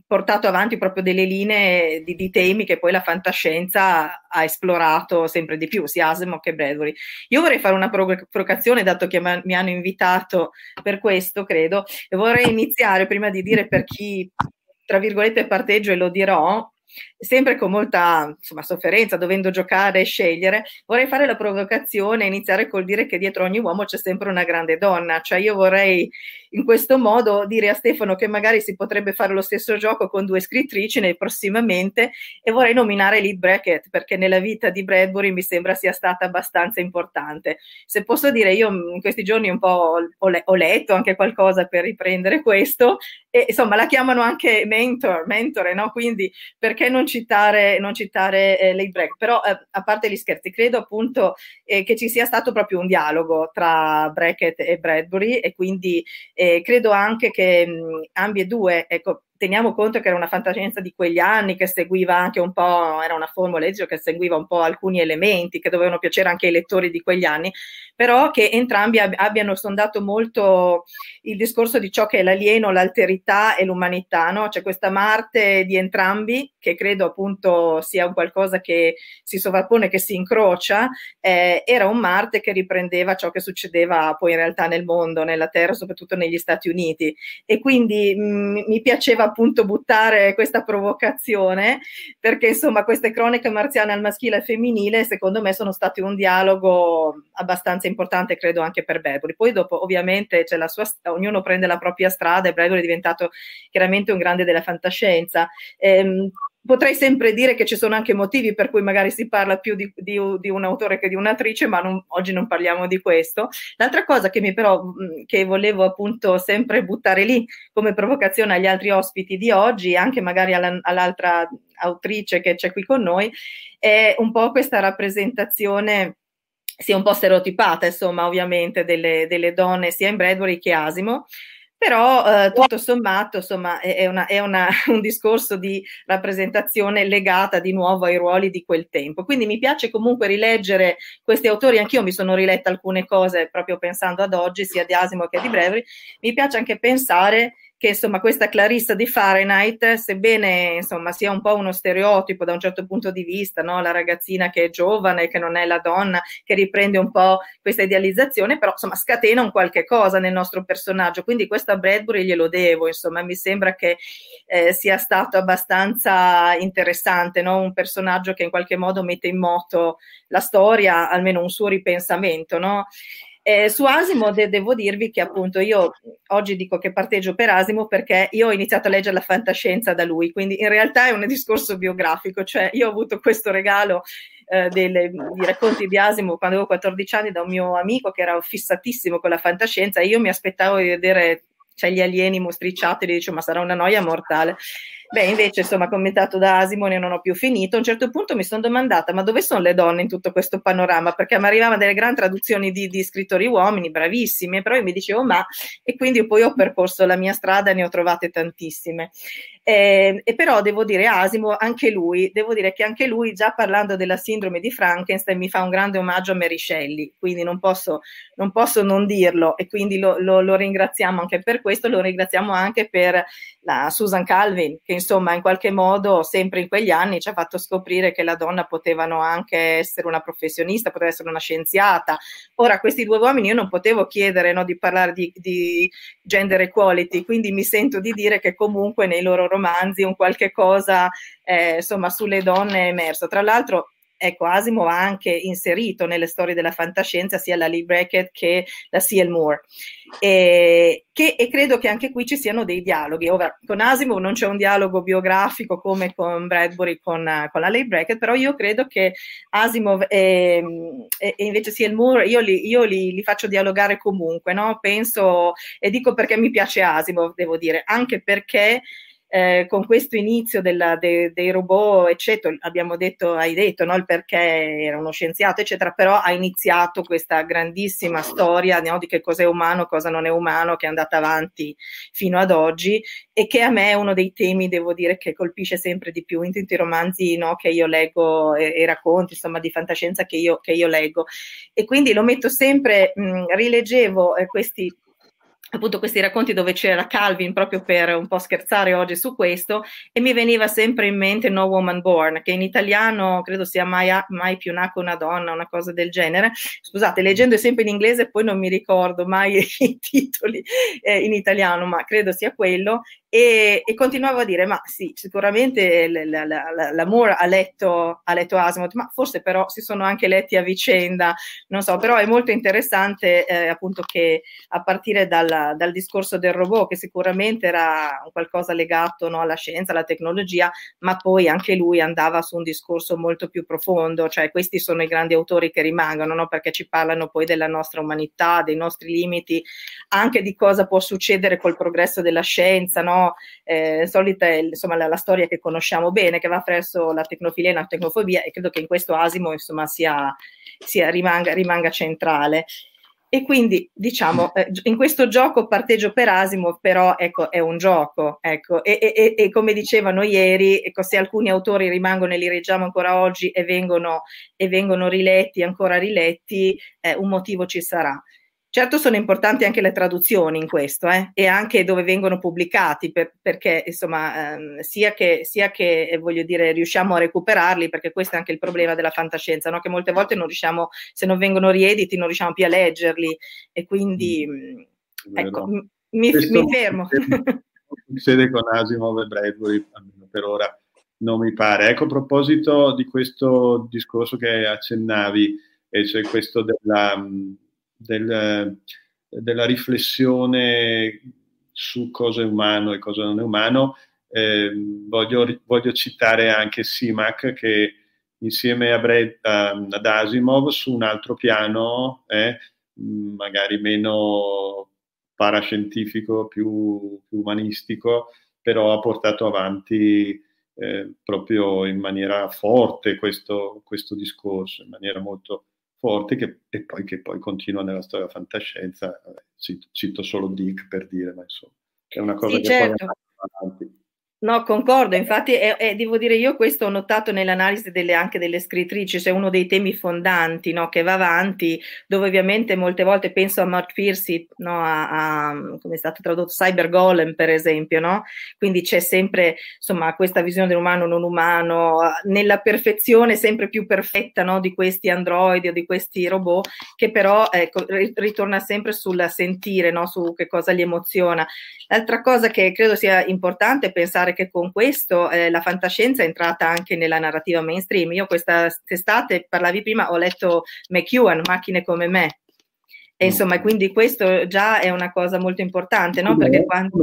portato avanti proprio delle linee di, di, temi che poi la fantascienza ha esplorato sempre di più, sia Asimov che Bradbury. Io vorrei fare una provocazione, dato che mi hanno invitato per questo, credo, e vorrei iniziare prima di dire per chi, tra virgolette, parteggio e lo dirò, sempre con molta insomma, sofferenza, dovendo giocare e scegliere, vorrei fare la provocazione e iniziare col dire che dietro ogni uomo c'è sempre una grande donna. Cioè io vorrei in questo modo dire a Stefano che magari si potrebbe fare lo stesso gioco con due scrittrici nel prossimamente e vorrei nominare Lee Brackett perché nella vita di Bradbury mi sembra sia stata abbastanza importante. Se posso dire, io in questi giorni un po' ho, le- ho letto anche qualcosa per riprendere questo e insomma la chiamano anche mentor, mentore, no? Quindi perché non citare, non citare eh, Break, però eh, a parte gli scherzi, credo appunto eh, che ci sia stato proprio un dialogo tra Brackett e Bradbury e quindi eh, credo anche che mh, ambi e due, ecco, teniamo conto che era una fantascienza di quegli anni che seguiva anche un po', era una formula che seguiva un po' alcuni elementi che dovevano piacere anche ai lettori di quegli anni, però che entrambi ab- abbiano sondato molto il discorso di ciò che è l'alieno, l'alterità e l'umanità, no? C'è questa Marte di entrambi che credo appunto sia un qualcosa che si sovrappone, che si incrocia, eh, era un Marte che riprendeva ciò che succedeva poi in realtà nel mondo, nella Terra, soprattutto negli Stati Uniti. E quindi mh, mi piaceva appunto buttare questa provocazione, perché insomma queste croniche marziane al maschile e femminile secondo me sono state un dialogo abbastanza importante, credo anche per Bradbury. Poi dopo ovviamente c'è la sua, ognuno prende la propria strada e Bradbury è diventato chiaramente un grande della fantascienza. Ehm, potrei sempre dire che ci sono anche motivi per cui magari si parla più di, di, di un autore che di un'attrice, ma non, oggi non parliamo di questo. L'altra cosa che mi però che volevo appunto sempre buttare lì come provocazione agli altri ospiti di oggi, anche magari alla, all'altra autrice che c'è qui con noi, è un po' questa rappresentazione sia un po' stereotipata, insomma, ovviamente, delle, delle donne sia in Bradbury che Asimo però eh, tutto sommato insomma, è, una, è una, un discorso di rappresentazione legata di nuovo ai ruoli di quel tempo. Quindi mi piace comunque rileggere questi autori, anch'io mi sono riletta alcune cose proprio pensando ad oggi, sia di Asimo che di Brevery, mi piace anche pensare che insomma questa Clarissa di Fahrenheit, sebbene insomma sia un po' uno stereotipo da un certo punto di vista, no? la ragazzina che è giovane, che non è la donna, che riprende un po' questa idealizzazione, però insomma scatena un qualche cosa nel nostro personaggio, quindi questo a Bradbury glielo devo, insomma mi sembra che eh, sia stato abbastanza interessante, no? un personaggio che in qualche modo mette in moto la storia, almeno un suo ripensamento, no? Eh, su Asimo de- devo dirvi che appunto io oggi dico che parteggio per Asimo perché io ho iniziato a leggere la fantascienza da lui, quindi in realtà è un discorso biografico, cioè io ho avuto questo regalo eh, delle, di racconti di Asimo quando avevo 14 anni da un mio amico che era fissatissimo con la fantascienza e io mi aspettavo di vedere cioè, gli alieni mostricciati, e dicevo ma sarà una noia mortale. Beh, invece, insomma, commentato da Asimone non ho più finito. A un certo punto mi sono domandata, ma dove sono le donne in tutto questo panorama? Perché mi arrivavano delle grandi traduzioni di, di scrittori uomini, bravissimi, però io mi dicevo, ma... E quindi poi ho percorso la mia strada e ne ho trovate tantissime. Eh, e però devo dire, Asimo, anche lui, devo dire che anche lui, già parlando della sindrome di Frankenstein, mi fa un grande omaggio a Mary Shelley, quindi non posso non, posso non dirlo e quindi lo, lo, lo ringraziamo anche per questo, lo ringraziamo anche per la Susan Calvin, che insomma in qualche modo sempre in quegli anni ci ha fatto scoprire che la donna potevano anche essere una professionista, poteva essere una scienziata. Ora, questi due uomini io non potevo chiedere no, di parlare di, di, gender equality, quindi mi sento di dire che comunque nei loro romanzi un qualche cosa eh, insomma sulle donne è emerso. Tra l'altro ecco, Asimov ha anche inserito nelle storie della fantascienza sia la Lee Brackett che la C.L. Moore. E, che, e, credo che anche qui ci siano dei dialoghi. Ora, con Asimov non c'è un dialogo biografico come con Bradbury, con, con la Lee Brackett, però io credo che Asimov e, e, invece C.L. Moore io, li, io li, li, faccio dialogare comunque, no? Penso, e dico perché mi piace Asimov, devo dire, anche perché eh, con questo inizio della, de, dei robot, eccetera, abbiamo detto, hai detto no, il perché era uno scienziato, eccetera, però ha iniziato questa grandissima storia no, di che cos'è umano, cosa non è umano, che è andata avanti fino ad oggi e che a me è uno dei temi, devo dire, che colpisce sempre di più in tutti i romanzi no, che io leggo e, e, racconti, insomma, di fantascienza che io, che io leggo. E quindi lo metto sempre, mh, rileggevo eh, questi appunto questi racconti dove c'era Calvin proprio per un po' scherzare oggi su questo e mi veniva sempre in mente No Woman Born che in italiano credo sia mai, mai più nacque una donna una cosa del genere. Scusate leggendo sempre in inglese poi non mi ricordo mai i titoli eh, in italiano ma credo sia quello e, e, continuavo a dire, ma sì, sicuramente la, la, la, la Moore ha letto, ha letto Asimov, ma forse però si sono anche letti a vicenda, non so, però è molto interessante eh, appunto che a partire dal, dal, discorso del robot, che sicuramente era qualcosa legato no, alla scienza, alla tecnologia, ma poi anche lui andava su un discorso molto più profondo, cioè questi sono i grandi autori che rimangono, no, perché ci parlano poi della nostra umanità, dei nostri limiti, anche di cosa può succedere col progresso della scienza, no? Eh, solita insomma, la, la, storia che conosciamo bene, che va presso la tecnofilia e la tecnofobia, e credo che in questo asimo insomma, sia, sia rimanga, rimanga centrale. E quindi diciamo, eh, in questo gioco parteggio per Asimov, però ecco, è un gioco, ecco, e, e, e, come dicevano ieri, ecco, se alcuni autori rimangono e li leggiamo ancora oggi e vengono, e vengono riletti, ancora riletti, eh, un motivo ci sarà. Certo sono importanti anche le traduzioni in questo eh, e anche dove vengono pubblicati per, perché insomma ehm, sia, che, sia che eh, voglio dire riusciamo a recuperarli perché questo è anche il problema della fantascienza no? che molte volte non riusciamo se non vengono riediti non riusciamo più a leggerli e quindi mm. ecco m- mi, mi, fermo succede con Asimov e Bradbury almeno per ora non mi pare ecco a proposito di questo discorso che accennavi e cioè questo della mm, del, della riflessione su cosa è umano e cosa non è umano, eh, voglio, voglio, citare anche Simac che insieme a Brett, ad Asimov su un altro piano, eh, magari meno parascientifico, più, più, umanistico, però ha portato avanti eh, proprio in maniera forte questo, questo discorso, in maniera molto, forte che, e poi, che poi continua nella storia fantascienza. Cito, cito, solo Dick per dire, ma insomma, è una cosa sì, che certo. poi avanti. No, concordo, infatti è, è, devo dire io questo ho notato nell'analisi delle, anche delle scrittrici, c'è uno dei temi fondanti no, che va avanti, dove ovviamente molte volte penso a Mark Piercy, no, a, a, come è stato tradotto, Cyber Golem per esempio, no? quindi c'è sempre insomma, questa visione dell'umano non umano, nella perfezione sempre più perfetta no, di questi androidi o di questi robot, che però ecco, ritorna sempre sul sentire, no, su che cosa li emoziona. L'altra cosa che credo sia importante è pensare che con questo eh, la fantascienza è entrata anche nella narrativa mainstream. Io questa estate, parlavi prima, ho letto McEwan, Macchine come me, E insomma, quindi questo già è una cosa molto importante, no? Perché quando...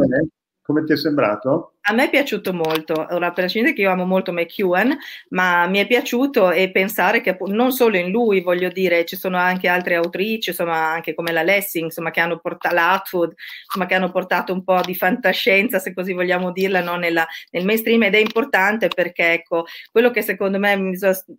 Come ti è sembrato? A me è piaciuto molto, ora prescindere che io amo molto McEwen, ma mi è piaciuto e pensare che non solo in lui, voglio dire, ci sono anche altre autrici, insomma anche come la Lessing, insomma che hanno portato l'Atwood, insomma che hanno portato un po' di fantascienza, se così vogliamo dirla, no? Nella, nel mainstream ed è importante perché ecco, quello che secondo me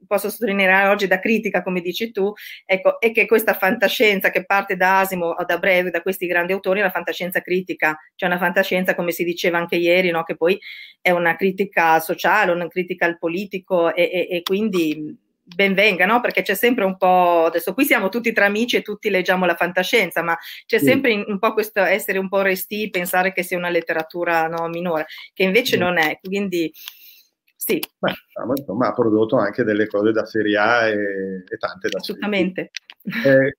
posso sottolineare oggi da critica, come dici tu, ecco, è che questa fantascienza che parte da Asimo da Breve, da questi grandi autori, è una fantascienza critica, cioè una fantascienza come si diceva anche ieri, no? Che poi è una critica sociale, una critica al politico e, e, e quindi benvenga, no? Perché c'è sempre un po', adesso qui siamo tutti tra amici e tutti leggiamo la fantascienza, ma c'è sì. sempre un po' questo essere un po' resti, pensare che sia una letteratura no, minore, che invece sì. non è, quindi sì. Ma, insomma, ha prodotto anche delle cose da Serie A e, e tante da Assolutamente. Eh,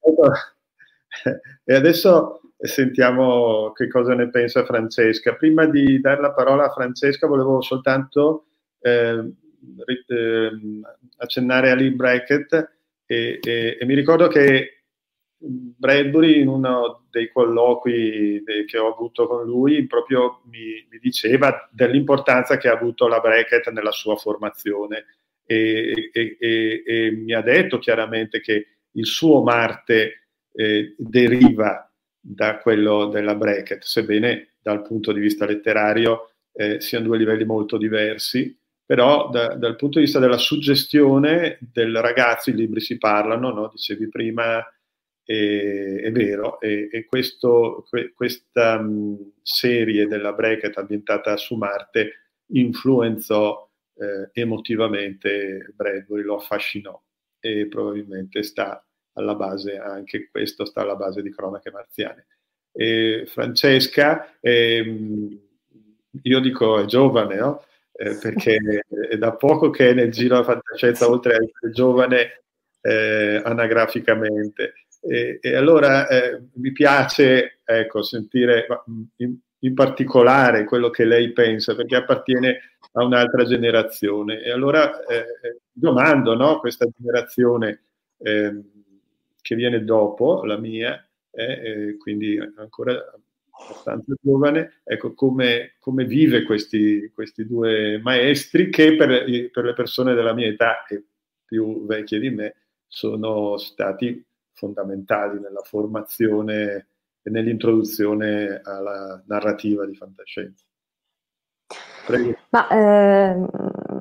e adesso sentiamo che cosa ne pensa Francesca. Prima di dare la parola a Francesca volevo soltanto eh, accennare a Lee Brackett e, e, e, mi ricordo che Bradbury in uno dei colloqui che ho avuto con lui proprio mi, mi, diceva dell'importanza che ha avuto la Brackett nella sua formazione e, e mi ha detto chiaramente che il suo Marte eh, deriva da quello della bracket, sebbene dal punto di vista letterario eh, siano due livelli molto diversi, però da, dal punto di vista della suggestione del ragazzo i libri si parlano, no? dicevi prima, e, è vero, e, e questo, que, questa mh, serie della bracket ambientata su Marte influenzò eh, emotivamente Bradbury, lo affascinò e probabilmente sta alla base, anche questo sta alla base di Cronache Marziane. E Francesca, ehm, io dico è giovane, no? eh, perché è da poco che è nel giro della fantascienza, oltre a essere giovane eh, anagraficamente. E, e allora eh, mi piace ecco, sentire in, in, particolare quello che lei pensa, perché appartiene a un'altra generazione. E allora eh, eh, domando, no, questa generazione eh, che viene dopo la mia, eh, quindi ancora abbastanza giovane, ecco come, come vive questi, questi, due maestri che per, per, le persone della mia età e più vecchie di me sono stati fondamentali nella formazione e nell'introduzione alla narrativa di fantascienza. Prego. Ma eh,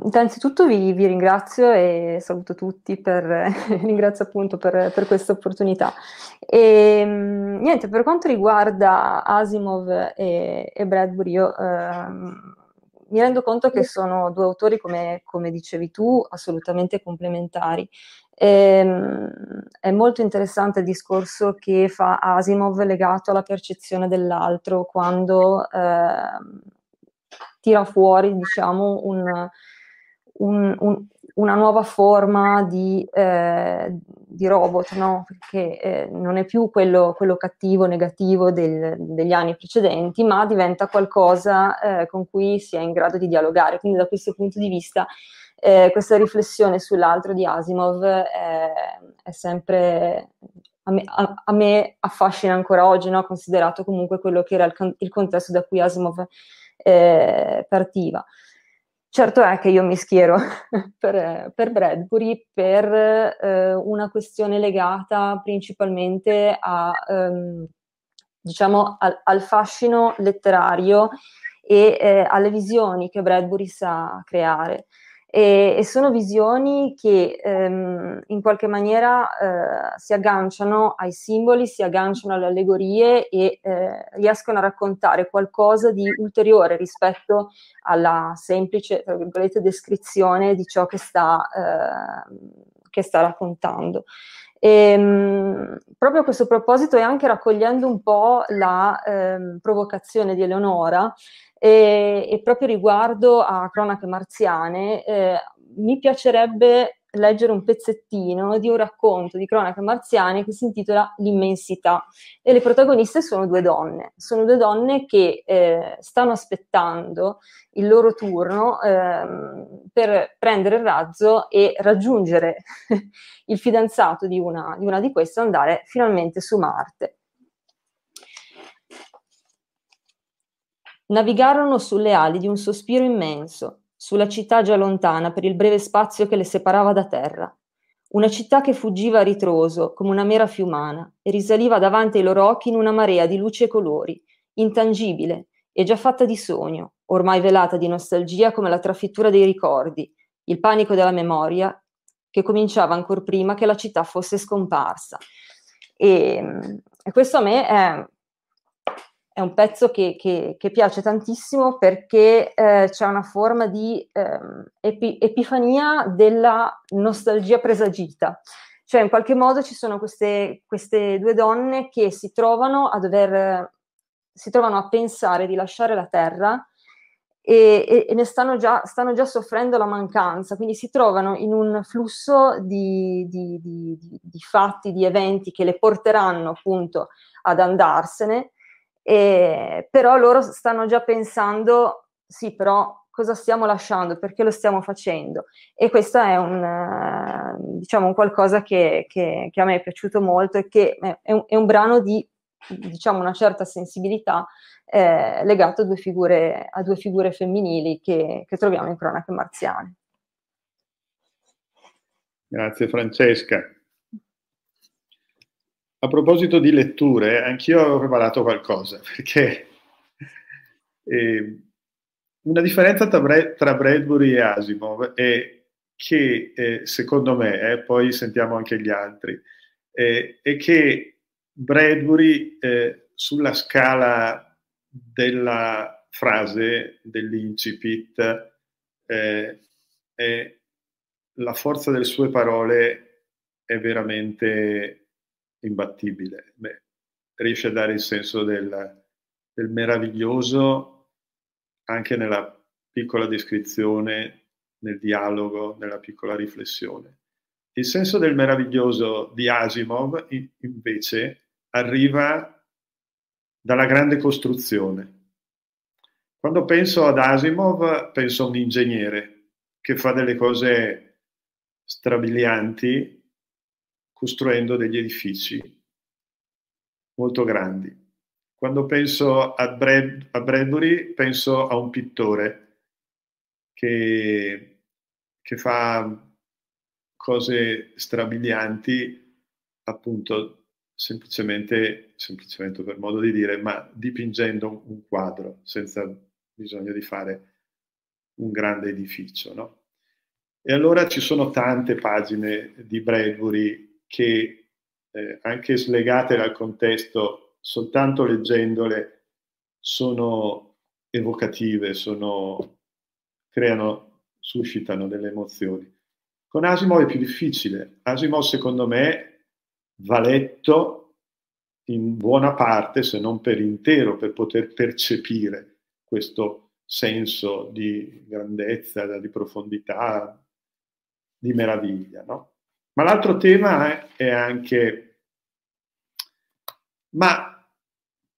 innanzitutto vi, vi, ringrazio e saluto tutti per, ringrazio appunto per, per questa opportunità. E, niente, per quanto riguarda Asimov e, e Bradbury, io eh, mi rendo conto che sono due autori, come, come dicevi tu, assolutamente complementari. E, ehm, è molto interessante il discorso che fa Asimov legato alla percezione dell'altro quando eh, tira fuori, diciamo, un, un, un, una nuova forma di, eh, di robot, no? perché eh, non è più quello, quello cattivo, negativo del, degli anni precedenti, ma diventa qualcosa eh, con cui si è in grado di dialogare. Quindi da questo punto di vista eh, questa riflessione sull'altro di Asimov è, è sempre a me, a, a me, affascina ancora oggi, no? considerato comunque quello che era il, il contesto da cui Asimov eh, partiva. Certo è che io mi schiero per, per Bradbury per eh, una questione legata principalmente a, ehm, diciamo, al, al, fascino letterario e eh, alle visioni che Bradbury sa creare e, e sono visioni che ehm, in qualche maniera eh, si agganciano ai simboli, si agganciano alle allegorie e eh, riescono a raccontare qualcosa di ulteriore rispetto alla semplice, tra descrizione di ciò che sta, eh, che sta raccontando. E, ehm, proprio a questo proposito e anche raccogliendo un po' la ehm, provocazione di Eleonora, e, e proprio riguardo a cronache marziane, eh, mi piacerebbe leggere un pezzettino di un racconto di cronache marziane che si intitola L'immensità. E le protagoniste sono due donne, sono due donne che eh, stanno aspettando il loro turno eh, per prendere il razzo e raggiungere il fidanzato di una, di una di queste e andare finalmente su Marte. Navigarono sulle ali di un sospiro immenso, sulla città già lontana per il breve spazio che le separava da terra. Una città che fuggiva a ritroso, come una mera fiumana, e risaliva davanti ai loro occhi in una marea di luci e colori, intangibile e già fatta di sogno, ormai velata di nostalgia come la trafittura dei ricordi, il panico della memoria, che cominciava ancora prima che la città fosse scomparsa. E, e questo a me è è un pezzo che, che, che piace tantissimo perché eh, c'è una forma di eh, epi, epifania della nostalgia presagita. Cioè, in qualche modo ci sono queste, queste due donne che si trovano a dover, si trovano a pensare di lasciare la terra e, e, e ne stanno già, stanno già, soffrendo la mancanza, quindi si trovano in un flusso di, di, di, di fatti, di eventi che le porteranno appunto ad andarsene e, però loro stanno già pensando, sì, però cosa stiamo lasciando, perché lo stiamo facendo. E questo è un, diciamo, un qualcosa che, che, che, a me è piaciuto molto e che è un, è un brano di diciamo, una certa sensibilità eh, legato a due, figure, a due figure femminili che, che troviamo in cronache marziane. Grazie Francesca. A proposito di letture, anch'io avevo preparato qualcosa, perché eh, una differenza tra, Bre- tra, Bradbury e Asimov è che, eh, secondo me, eh, poi sentiamo anche gli altri, eh, è che Bradbury eh, sulla scala della frase, dell'incipit, eh, la forza delle sue parole è veramente imbattibile. Beh, riesce a dare il senso del, del meraviglioso anche nella piccola descrizione, nel dialogo, nella piccola riflessione. Il senso del meraviglioso di Asimov invece arriva dalla grande costruzione. Quando penso ad Asimov penso a un ingegnere che fa delle cose strabilianti costruendo degli edifici molto grandi. Quando penso a, Brad, a Bradbury, penso a un pittore che, che fa cose strabilianti, appunto, semplicemente, semplicemente per modo di dire, ma dipingendo un, quadro senza bisogno di fare un grande edificio. No? E allora ci sono tante pagine di Bradbury che eh, anche slegate dal contesto, soltanto leggendole, sono evocative, sono, creano, suscitano delle emozioni. Con Asimov è più difficile. Asimov, secondo me, va letto in buona parte, se non per intero, per poter percepire questo senso di grandezza, di profondità, di meraviglia. No? Ma l'altro tema è anche, ma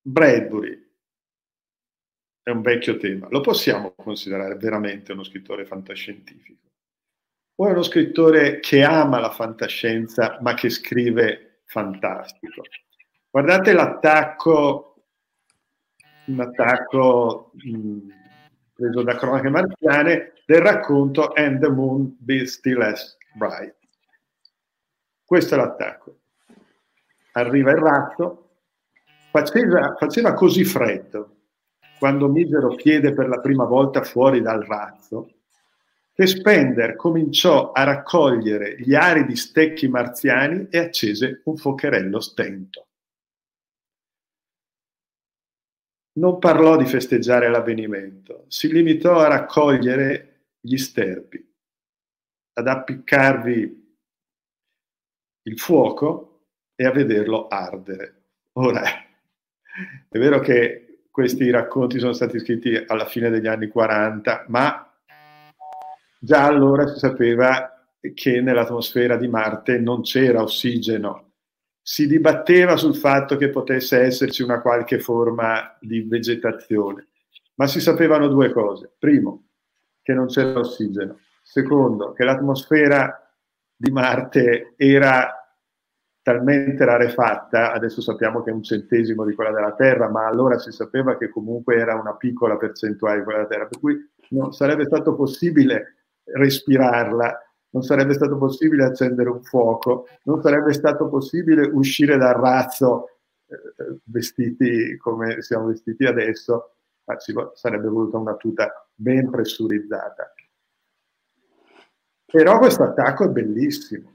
Bradbury è un vecchio tema, lo possiamo considerare veramente uno scrittore fantascientifico? O è uno scrittore che ama la fantascienza ma che scrive fantastico? Guardate l'attacco, un attacco mh, preso da cronache marziane del racconto And the Moon Be Still As Bright questo è l'attacco. Arriva il ratto, faceva, faceva così freddo quando misero piede per la prima volta fuori dal razzo, che Spender cominciò a raccogliere gli aridi stecchi marziani e accese un focherello stento. Non parlò di festeggiare l'avvenimento, si limitò a raccogliere gli sterpi, ad appiccarvi il fuoco e a vederlo ardere. Ora, è vero che questi racconti sono stati scritti alla fine degli anni 40, ma già allora si sapeva che nell'atmosfera di Marte non c'era ossigeno. Si dibatteva sul fatto che potesse esserci una qualche forma di vegetazione, ma si sapevano due cose. Primo, che non c'era ossigeno. Secondo, che l'atmosfera di Marte era talmente rarefatta, adesso sappiamo che è un centesimo di quella della Terra, ma allora si sapeva che comunque era una piccola percentuale di quella della Terra, per cui non sarebbe stato possibile respirarla, non sarebbe stato possibile accendere un fuoco, non sarebbe stato possibile uscire dal razzo eh, vestiti come siamo vestiti adesso, ma ci sarebbe voluta una tuta ben pressurizzata. Però questo attacco è bellissimo,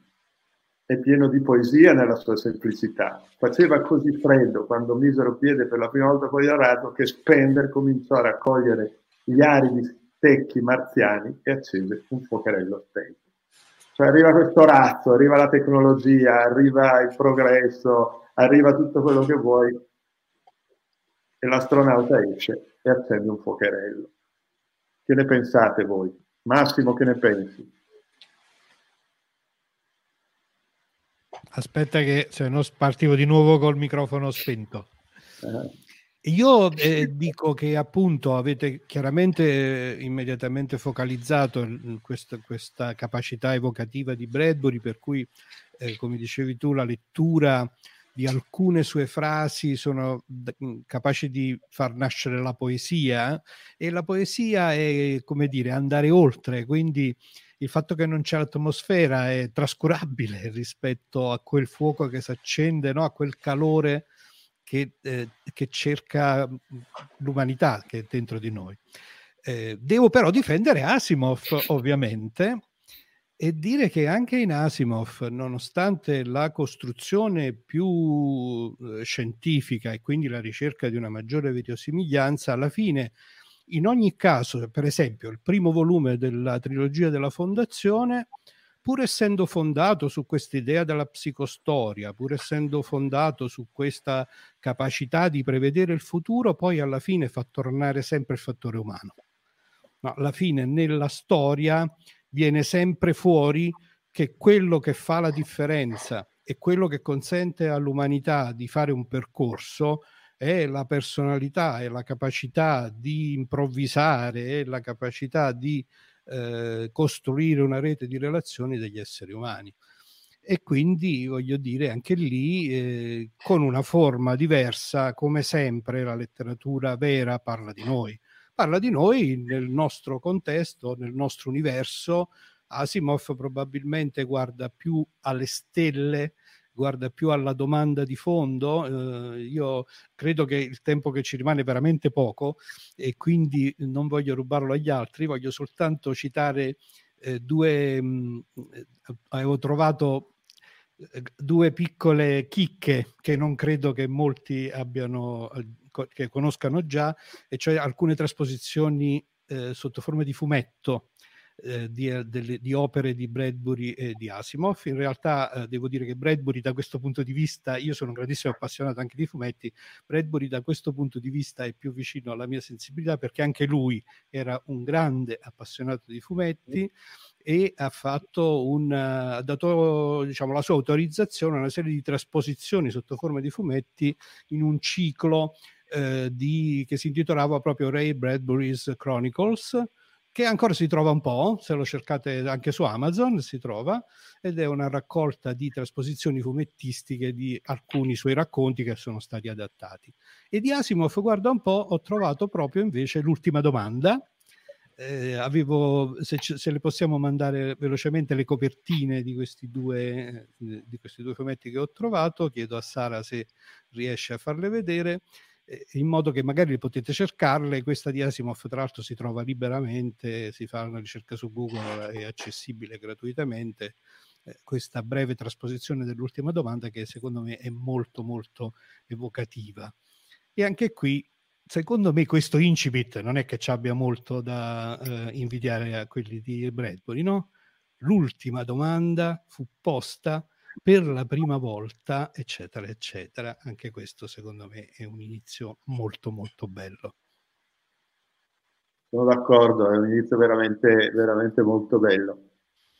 è pieno di poesia nella sua semplicità. Faceva così freddo quando misero piede per la prima volta al raso che Spender cominciò a raccogliere gli aridi stecchi marziani e accese un fuocherello spento. Cioè arriva questo razzo, arriva la tecnologia, arriva il progresso, arriva tutto quello che vuoi e l'astronauta esce e accende un fuocherello. Che ne pensate voi? Massimo, che ne pensi? Aspetta che se no partivo di nuovo col microfono spento. Uh-huh. Io eh, dico che appunto avete chiaramente eh, immediatamente focalizzato questa, questa, capacità evocativa di Bradbury, per cui, eh, come dicevi tu, la lettura di alcune sue frasi sono d- capaci di far nascere la poesia e la poesia è, come dire, andare oltre, quindi il fatto che non c'è atmosfera è trascurabile rispetto a quel fuoco che si accende, no? a quel calore che, eh, che, cerca l'umanità che è dentro di noi. Eh, devo però difendere Asimov, ovviamente, e dire che anche in Asimov, nonostante la costruzione più eh, scientifica e quindi la ricerca di una maggiore verosimiglianza, alla fine in ogni caso, per esempio, il primo volume della trilogia della Fondazione, pur essendo fondato su questa idea della psicostoria, pur essendo fondato su questa capacità di prevedere il futuro, poi alla fine fa tornare sempre il fattore umano. No, alla fine nella storia viene sempre fuori che quello che fa la differenza e quello che consente all'umanità di fare un percorso è la personalità, è la capacità di improvvisare, è la capacità di eh, costruire una rete di relazioni degli esseri umani. E quindi voglio dire anche lì eh, con una forma diversa, come sempre la letteratura vera parla di noi. Parla di noi nel nostro contesto, nel nostro universo. Asimov probabilmente guarda più alle stelle guarda più alla domanda di fondo. Eh, io credo che il tempo che ci rimane è veramente poco e quindi non voglio rubarlo agli altri, voglio soltanto citare eh, due, mh, eh, avevo trovato eh, due piccole chicche che non credo che molti abbiano, eh, che conoscano già, e cioè alcune trasposizioni eh, sotto forma di fumetto eh, di, eh, delle, di, opere di Bradbury e di Asimov. In realtà eh, devo dire che Bradbury da questo punto di vista, io sono un grandissimo appassionato anche di fumetti, Bradbury da questo punto di vista è più vicino alla mia sensibilità perché anche lui era un grande appassionato di fumetti e ha un, ha dato diciamo, la sua autorizzazione a una serie di trasposizioni sotto forma di fumetti in un ciclo eh, di, che si intitolava proprio Ray Bradbury's Chronicles che ancora si trova un po', se lo cercate anche su Amazon si trova, ed è una raccolta di trasposizioni fumettistiche di alcuni suoi racconti che sono stati adattati. E di Asimov, guarda un po', ho trovato proprio invece l'ultima domanda. Eh, avevo, se, se, le possiamo mandare velocemente le copertine di questi, due, eh, di questi due fumetti che ho trovato, chiedo a Sara se riesce a farle vedere in modo che magari potete cercarle. Questa di Asimov, tra l'altro, si trova liberamente, si fa una ricerca su Google, è accessibile gratuitamente. Eh, questa breve trasposizione dell'ultima domanda, che secondo me è molto, molto evocativa. E anche qui, secondo me, questo incipit non è che ci abbia molto da eh, invidiare a quelli di Bradbury, no? L'ultima domanda fu posta per la prima volta, eccetera, eccetera. Anche questo secondo me è un inizio molto, molto bello. Sono d'accordo, è un inizio veramente, veramente molto bello.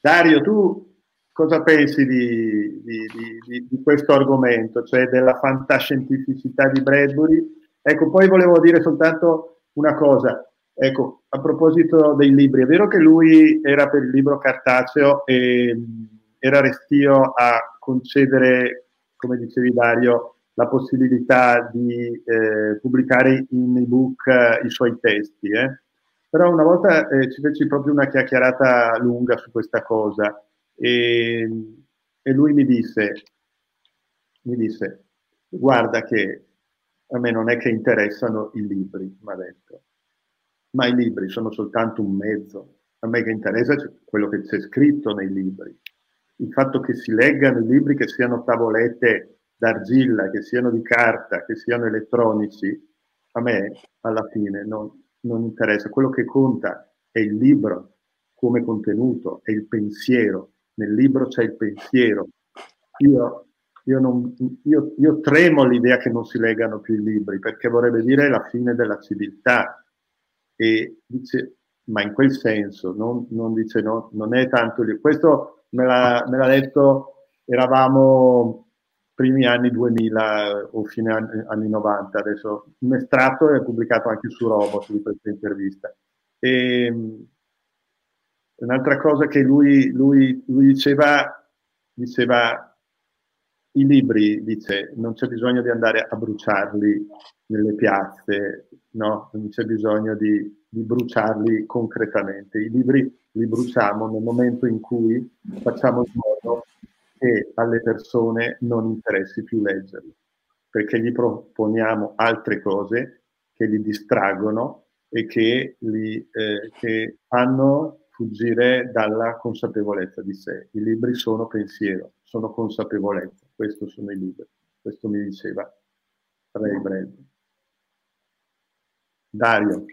Dario, tu cosa pensi di, di, di, di, questo argomento, cioè della fantascientificità di Bradbury? Ecco, poi volevo dire soltanto una cosa. Ecco, a proposito dei libri, è vero che lui era per il libro cartaceo e era restio a concedere, come dicevi Dario, la possibilità di eh, pubblicare in ebook eh, i suoi testi. Eh? Però una volta eh, ci feci proprio una chiacchierata lunga su questa cosa e, e lui mi disse, mi disse, guarda che a me non è che interessano i libri, mi ha detto, ma i libri sono soltanto un mezzo. A me che interessa quello che c'è scritto nei libri. Il fatto che si leggano i libri, che siano tavolette d'argilla, che siano di carta, che siano elettronici, a me alla fine non, non interessa. Quello che conta è il libro come contenuto, è il pensiero. Nel libro c'è il pensiero. Io, io, non, io, io tremo all'idea che non si leggano più i libri, perché vorrebbe dire la fine della civiltà. E dice, ma in quel senso, non, non dice no, non è tanto lì. Questo me l'ha, me l'ha detto, eravamo primi anni 2000 o fine anni, anni 90, adesso un estratto è pubblicato anche su Robot di questa intervista. E, un'altra cosa che lui, lui, lui diceva, diceva, i libri, dice, non c'è bisogno di andare a bruciarli nelle piazze, no? non c'è bisogno di, di bruciarli concretamente. I libri li bruciamo nel momento in cui facciamo in modo che alle persone non interessi più leggerli, perché gli proponiamo altre cose che li distraggono e che li eh, che fanno fuggire dalla consapevolezza di sé. I libri sono pensiero, sono consapevolezza, questo sono i libri, questo mi diceva Ray Bradbury. Dario.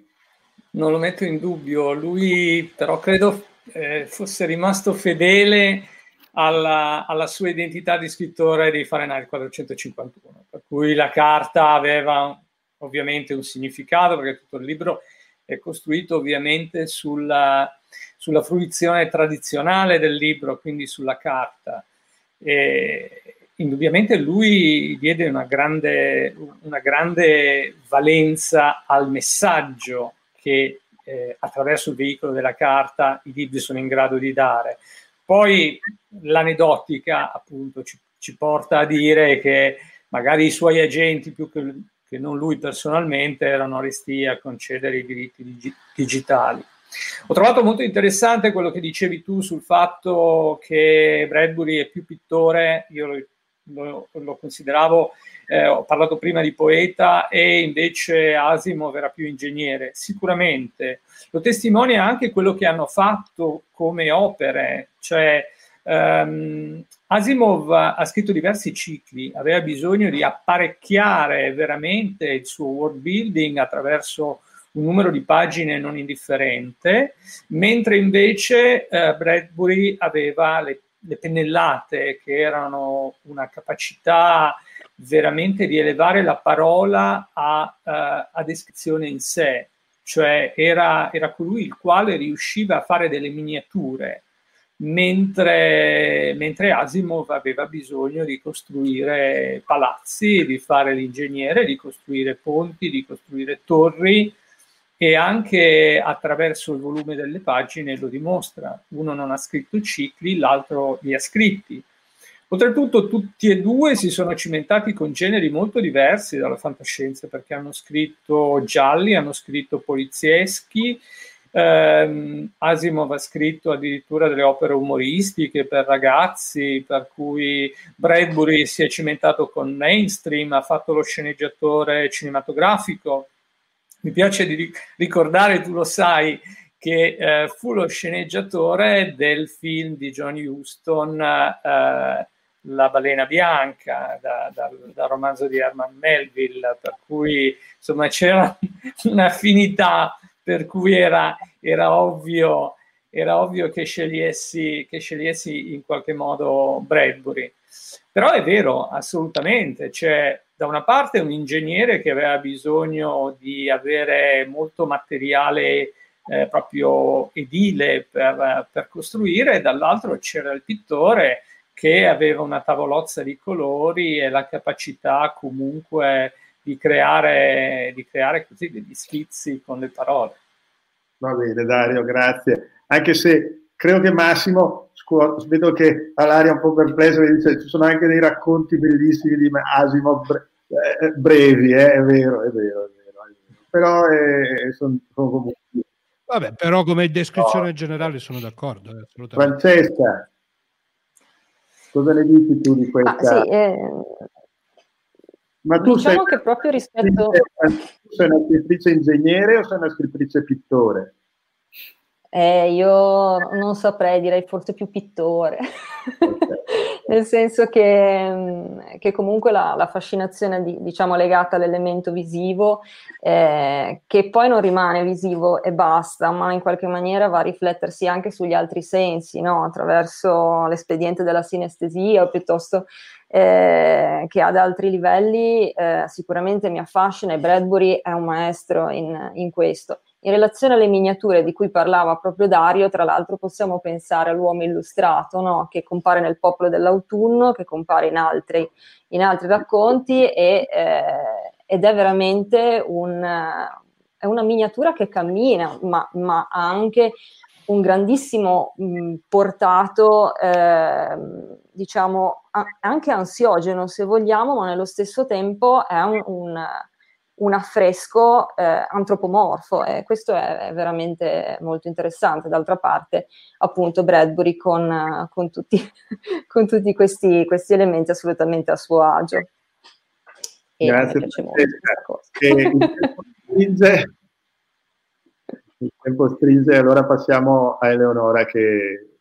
Non lo metto in dubbio, lui però credo eh, fosse rimasto fedele alla, alla, sua identità di scrittore di Fahrenheit 451, per cui la carta aveva ovviamente un significato perché tutto il libro è costruito ovviamente sulla, sulla fruizione tradizionale del libro, quindi sulla carta. E indubbiamente lui diede una grande, una grande valenza al messaggio che eh, attraverso il veicolo della carta i libri sono in grado di dare. Poi l'aneddotica appunto ci, ci, porta a dire che magari i suoi agenti più che, che non lui personalmente erano resti a concedere i diritti dig- digitali. Ho trovato molto interessante quello che dicevi tu sul fatto che Bradbury è più pittore, io lo, lo, consideravo, eh, ho parlato prima di poeta e invece Asimov era più ingegnere. Sicuramente lo testimonia anche quello che hanno fatto come opere, cioè um, Asimov ha scritto diversi cicli, aveva bisogno di apparecchiare veramente il suo world building attraverso un numero di pagine non indifferente, mentre invece eh, Bradbury aveva le, le, pennellate che erano una capacità veramente di elevare la parola a, uh, a descrizione in sé cioè era, era colui il quale riusciva a fare delle miniature, mentre, mentre Asimov aveva bisogno di costruire palazzi, di fare l'ingegnere, di costruire ponti, di costruire torri e anche attraverso il volume delle pagine lo dimostra. Uno non ha scritto cicli, l'altro li ha scritti. Oltretutto tutti e due si sono cimentati con generi molto diversi dalla fantascienza perché hanno scritto gialli, hanno scritto polizieschi, ehm, Asimov ha scritto addirittura delle opere umoristiche per ragazzi, per cui Bradbury si è cimentato con mainstream, ha fatto lo sceneggiatore cinematografico. Mi piace di ricordare, tu lo sai, che eh, fu lo sceneggiatore del film di John Huston eh, la balena bianca da, da, dal romanzo di Herman Melville, per cui insomma c'era un'affinità per cui era, era, ovvio, era ovvio che scegliessi, che scegliessi in qualche modo Bradbury. Però è vero, assolutamente, c'è da una parte un ingegnere che aveva bisogno di avere molto materiale eh, proprio edile per, per costruire, e dall'altro c'era il pittore che aveva una tavolozza di colori e la capacità comunque di creare, di creare così degli schizzi con le parole. Va bene Dario, grazie. Anche se credo che Massimo, vedo che ha l'aria un po' perplessa, dice ci sono anche dei racconti bellissimi di Asimov bre- eh, brevi, eh? è vero, è vero, è vero, è vero. però eh, sono, sono comunque... Vabbè, però come descrizione no. generale sono d'accordo. Eh, Francesca, cosa ne dici tu di questa? Ah, sì, eh... Ma tu diciamo sei, che proprio rispetto... Sei una scrittrice ingegnere o sei una scrittrice pittore? Eh, io non saprei, direi forse più pittore, nel senso che, mm, che comunque la, la fascinazione di, diciamo, legata all'elemento visivo, eh, che poi non rimane visivo e basta, ma in qualche maniera va a riflettersi anche sugli altri sensi, no? attraverso l'espediente della sinestesia o piuttosto eh, che ad altri livelli eh, sicuramente mi affascina e Bradbury è un maestro in, in questo. In relazione alle miniature di cui parlava proprio Dario, tra l'altro possiamo pensare all'uomo illustrato, no? che compare nel Popolo dell'Autunno, che compare in altri, in altri racconti e, eh, ed è veramente un, è una miniatura che cammina, ma, ma ha anche un grandissimo mh, portato, eh, diciamo, a- anche ansiogeno se vogliamo, ma nello stesso tempo è un, un un affresco eh, antropomorfo e questo è, è, veramente molto interessante. D'altra parte, appunto, Bradbury con, con, tutti, con tutti, questi, questi elementi assolutamente a suo agio. E Grazie. Mi piace molto questa cosa. E il tempo stringe, allora passiamo a Eleonora che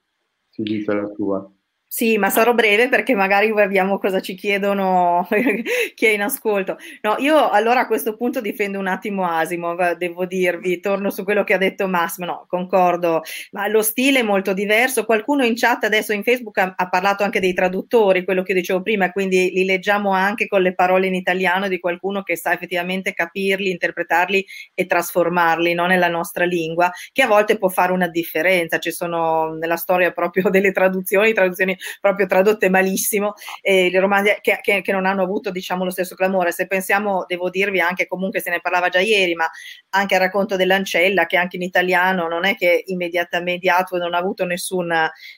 ci dice la sua. Sì, ma sarò breve perché magari vediamo cosa ci chiedono chi è in ascolto. No, io allora a questo punto difendo un attimo Asimov, devo dirvi, torno su quello che ha detto Massimo, no, concordo, ma lo stile è molto diverso. Qualcuno in chat adesso in Facebook ha, ha parlato anche dei traduttori, quello che dicevo prima, quindi li leggiamo anche con le parole in italiano di qualcuno che sa effettivamente capirli, interpretarli e trasformarli no, nella nostra lingua, che a volte può fare una differenza. Ci sono nella storia proprio delle traduzioni, traduzioni proprio tradotte malissimo, eh, le romanzi che, che, che, non hanno avuto diciamo lo stesso clamore. Se pensiamo, devo dirvi anche comunque se ne parlava già ieri, ma anche al racconto dell'ancella, che anche in italiano non è che immediatamente non ha avuto nessun,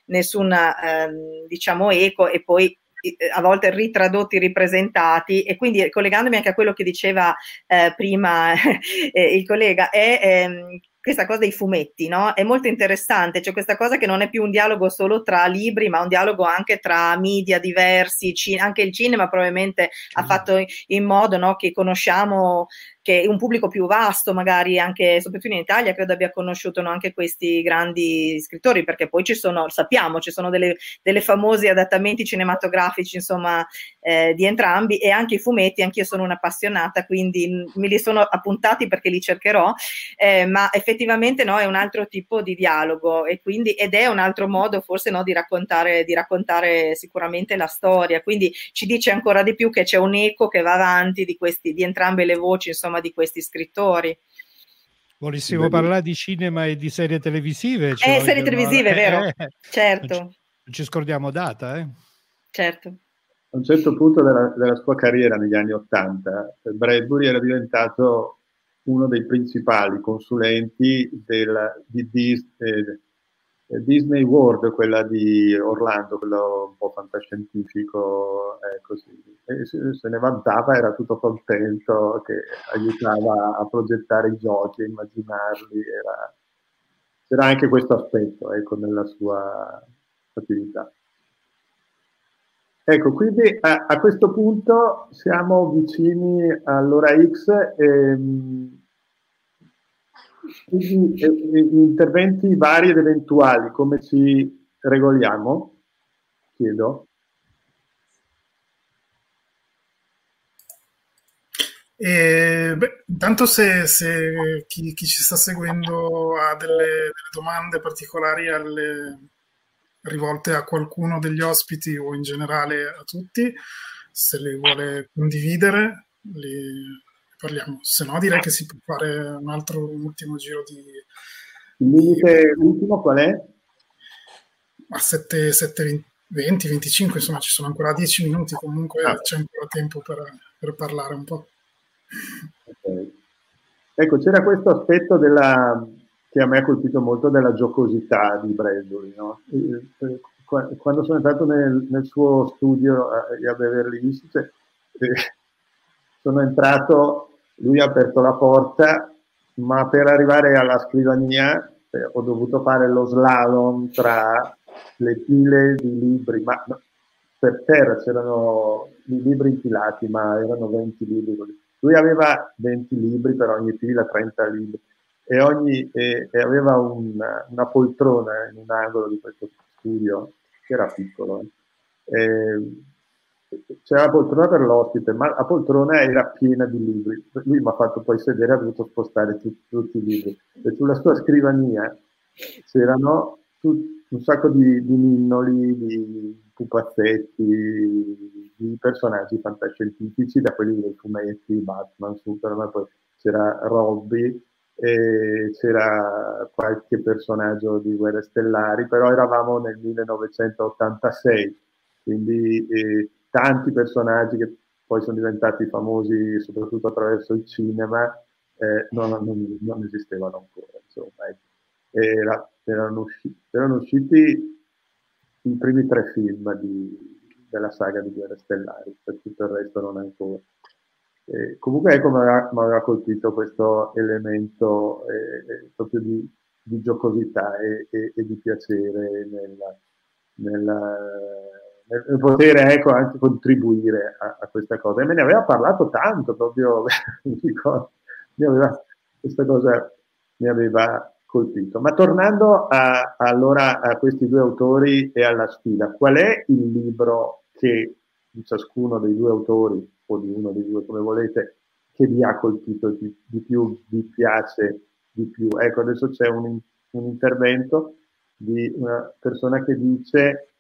nessun ehm, diciamo eco e poi a volte ritradotti, ripresentati e quindi collegandomi anche a quello che diceva eh, prima eh, il collega, è ehm, questa cosa dei fumetti, no? È molto interessante, c'è questa cosa che non è più un dialogo solo tra libri, ma un dialogo anche tra media diversi, c- anche il cinema probabilmente mm. ha fatto in modo no, che conosciamo che un pubblico più vasto, magari anche soprattutto in Italia, credo abbia conosciuto no, anche questi grandi scrittori, perché poi ci sono, sappiamo, ci sono delle, delle famosi adattamenti cinematografici, insomma, eh, di entrambi e anche i fumetti, anch'io sono un'appassionata, quindi me li sono appuntati perché li cercherò, eh, ma effettivamente no, è un altro tipo di dialogo e quindi, ed è un altro modo forse no, di, raccontare, di raccontare sicuramente la storia, quindi ci dice ancora di più che c'è un eco che va avanti di, questi, di entrambe le voci, insomma, insomma, di questi scrittori. Volessimo Beh, parlare di cinema e di serie televisive. Cioè, eh, serie televisive, vero? Eh, certo. Non ci, non ci, scordiamo data, eh? Certo. A un certo punto della, della sua carriera, negli anni Ottanta, Bradbury era diventato uno dei principali consulenti del, di Disney, Disney World, quella di Orlando, quello un po' fantascientifico, eh, così. E se ne vantava, era tutto contento, che aiutava a progettare i giochi, a immaginarli. Era... C'era anche questo aspetto ecco, nella sua attività. Ecco, quindi a, a, questo punto siamo vicini all'ora X. E, ehm, eh, interventi vari ed eventuali, come ci regoliamo? Chiedo. E, beh, intanto se, se chi, chi, ci sta seguendo ha delle, delle, domande particolari alle, rivolte a qualcuno degli ospiti o in generale a tutti, se le vuole condividere, li, parliamo. Se no, direi che si può fare un altro un ultimo giro di, Il limite ultimo qual è? A 7, 7 20, 25, insomma ci sono ancora 10 minuti, comunque ah. c'è ancora tempo per, per parlare un po'. Okay. Ecco, c'era questo aspetto della, che a me ha colpito molto della giocosità di Bradbury. No? Quando sono entrato nel, nel suo studio a, a Beverly Hills, cioè, eh, sono entrato, lui ha aperto la porta, ma per arrivare alla scrivania eh, ho dovuto fare lo slalom tra le pile di libri, ma per terra c'erano i libri infilati, ma erano 20 libri. Lui aveva 20 libri per ogni fila, 30 libri, e, ogni, e, e aveva una, una, poltrona in un angolo di questo studio, che era piccolo. Eh. C'era la poltrona per l'ospite, ma la poltrona era piena di libri. Lui mi ha fatto poi sedere, ha dovuto spostare tutti, tutti i libri. E sulla sua scrivania c'erano tutti un sacco di, di ninnoli, di pupazzetti, di personaggi fantascientifici, da quelli dei fumetti, Batman, Superman, poi c'era Robby, c'era qualche personaggio di Guerre Stellari, però eravamo nel 1986, quindi eh, tanti personaggi che poi sono diventati famosi soprattutto attraverso il cinema eh, non, non, non, esistevano ancora. Insomma, ecco. Era, erano, usciti, erano usciti i primi tre film di, della saga di Guerre Stellari, per tutto il resto non ancora. Eh, comunque ecco mi aveva, colpito questo elemento eh, proprio di, di giocosità e, e, e, di piacere nella, nella, nel poter ecco, anche contribuire a, a, questa cosa. E me ne aveva parlato tanto proprio, mi aveva, questa cosa mi aveva colpito. Ma tornando a, allora a questi due autori e alla sfida, qual è il libro che di ciascuno dei due autori, o di uno dei due come volete, che vi ha colpito di, di più, vi piace di più? Ecco, adesso c'è un, un intervento di una persona che dice,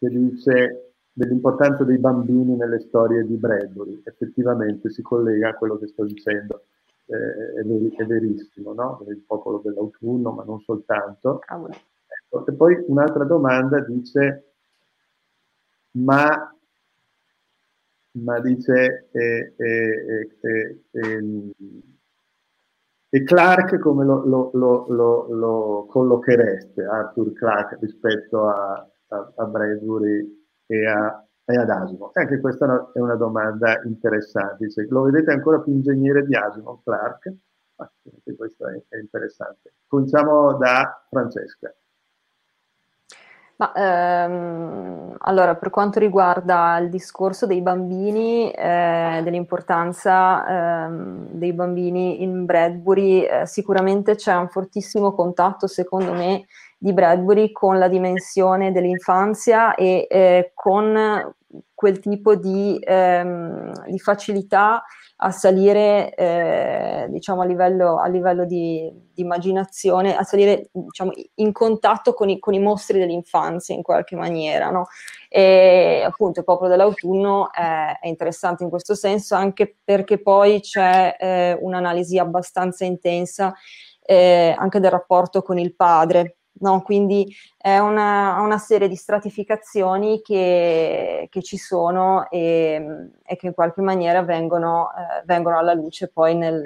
che dice dell'importanza dei bambini nelle storie di Bradbury. Effettivamente si collega a quello che sto dicendo eh, è, ver- è, verissimo, no? il popolo dell'autunno, ma non soltanto. Ecco, e poi un'altra domanda dice, ma, ma dice, eh, eh, e Clark come lo, lo, lo, lo, collochereste, Arthur Clark, rispetto a, a, a Bradbury e a, e ad Asimov? Anche questa è una domanda interessante. Dice, lo vedete ancora più ingegnere di Asimov, Clark? Ah, questo è, è interessante. Cominciamo da Francesca. Ma, ehm, allora, per quanto riguarda il discorso dei bambini, eh, dell'importanza ehm, dei bambini in Bradbury, eh, sicuramente c'è un fortissimo contatto, secondo me, di Bradbury con la dimensione dell'infanzia e eh, con quel tipo di, ehm, di facilità a salire eh, diciamo a livello, a livello di, di, immaginazione, a salire diciamo, in contatto con i, con i, mostri dell'infanzia in qualche maniera. No? E appunto il popolo dell'autunno è, è, interessante in questo senso anche perché poi c'è eh, un'analisi abbastanza intensa eh, anche del rapporto con il padre No? Quindi è una, una, serie di stratificazioni che, che ci sono e, e, che in qualche maniera vengono, eh, vengono alla luce poi nel,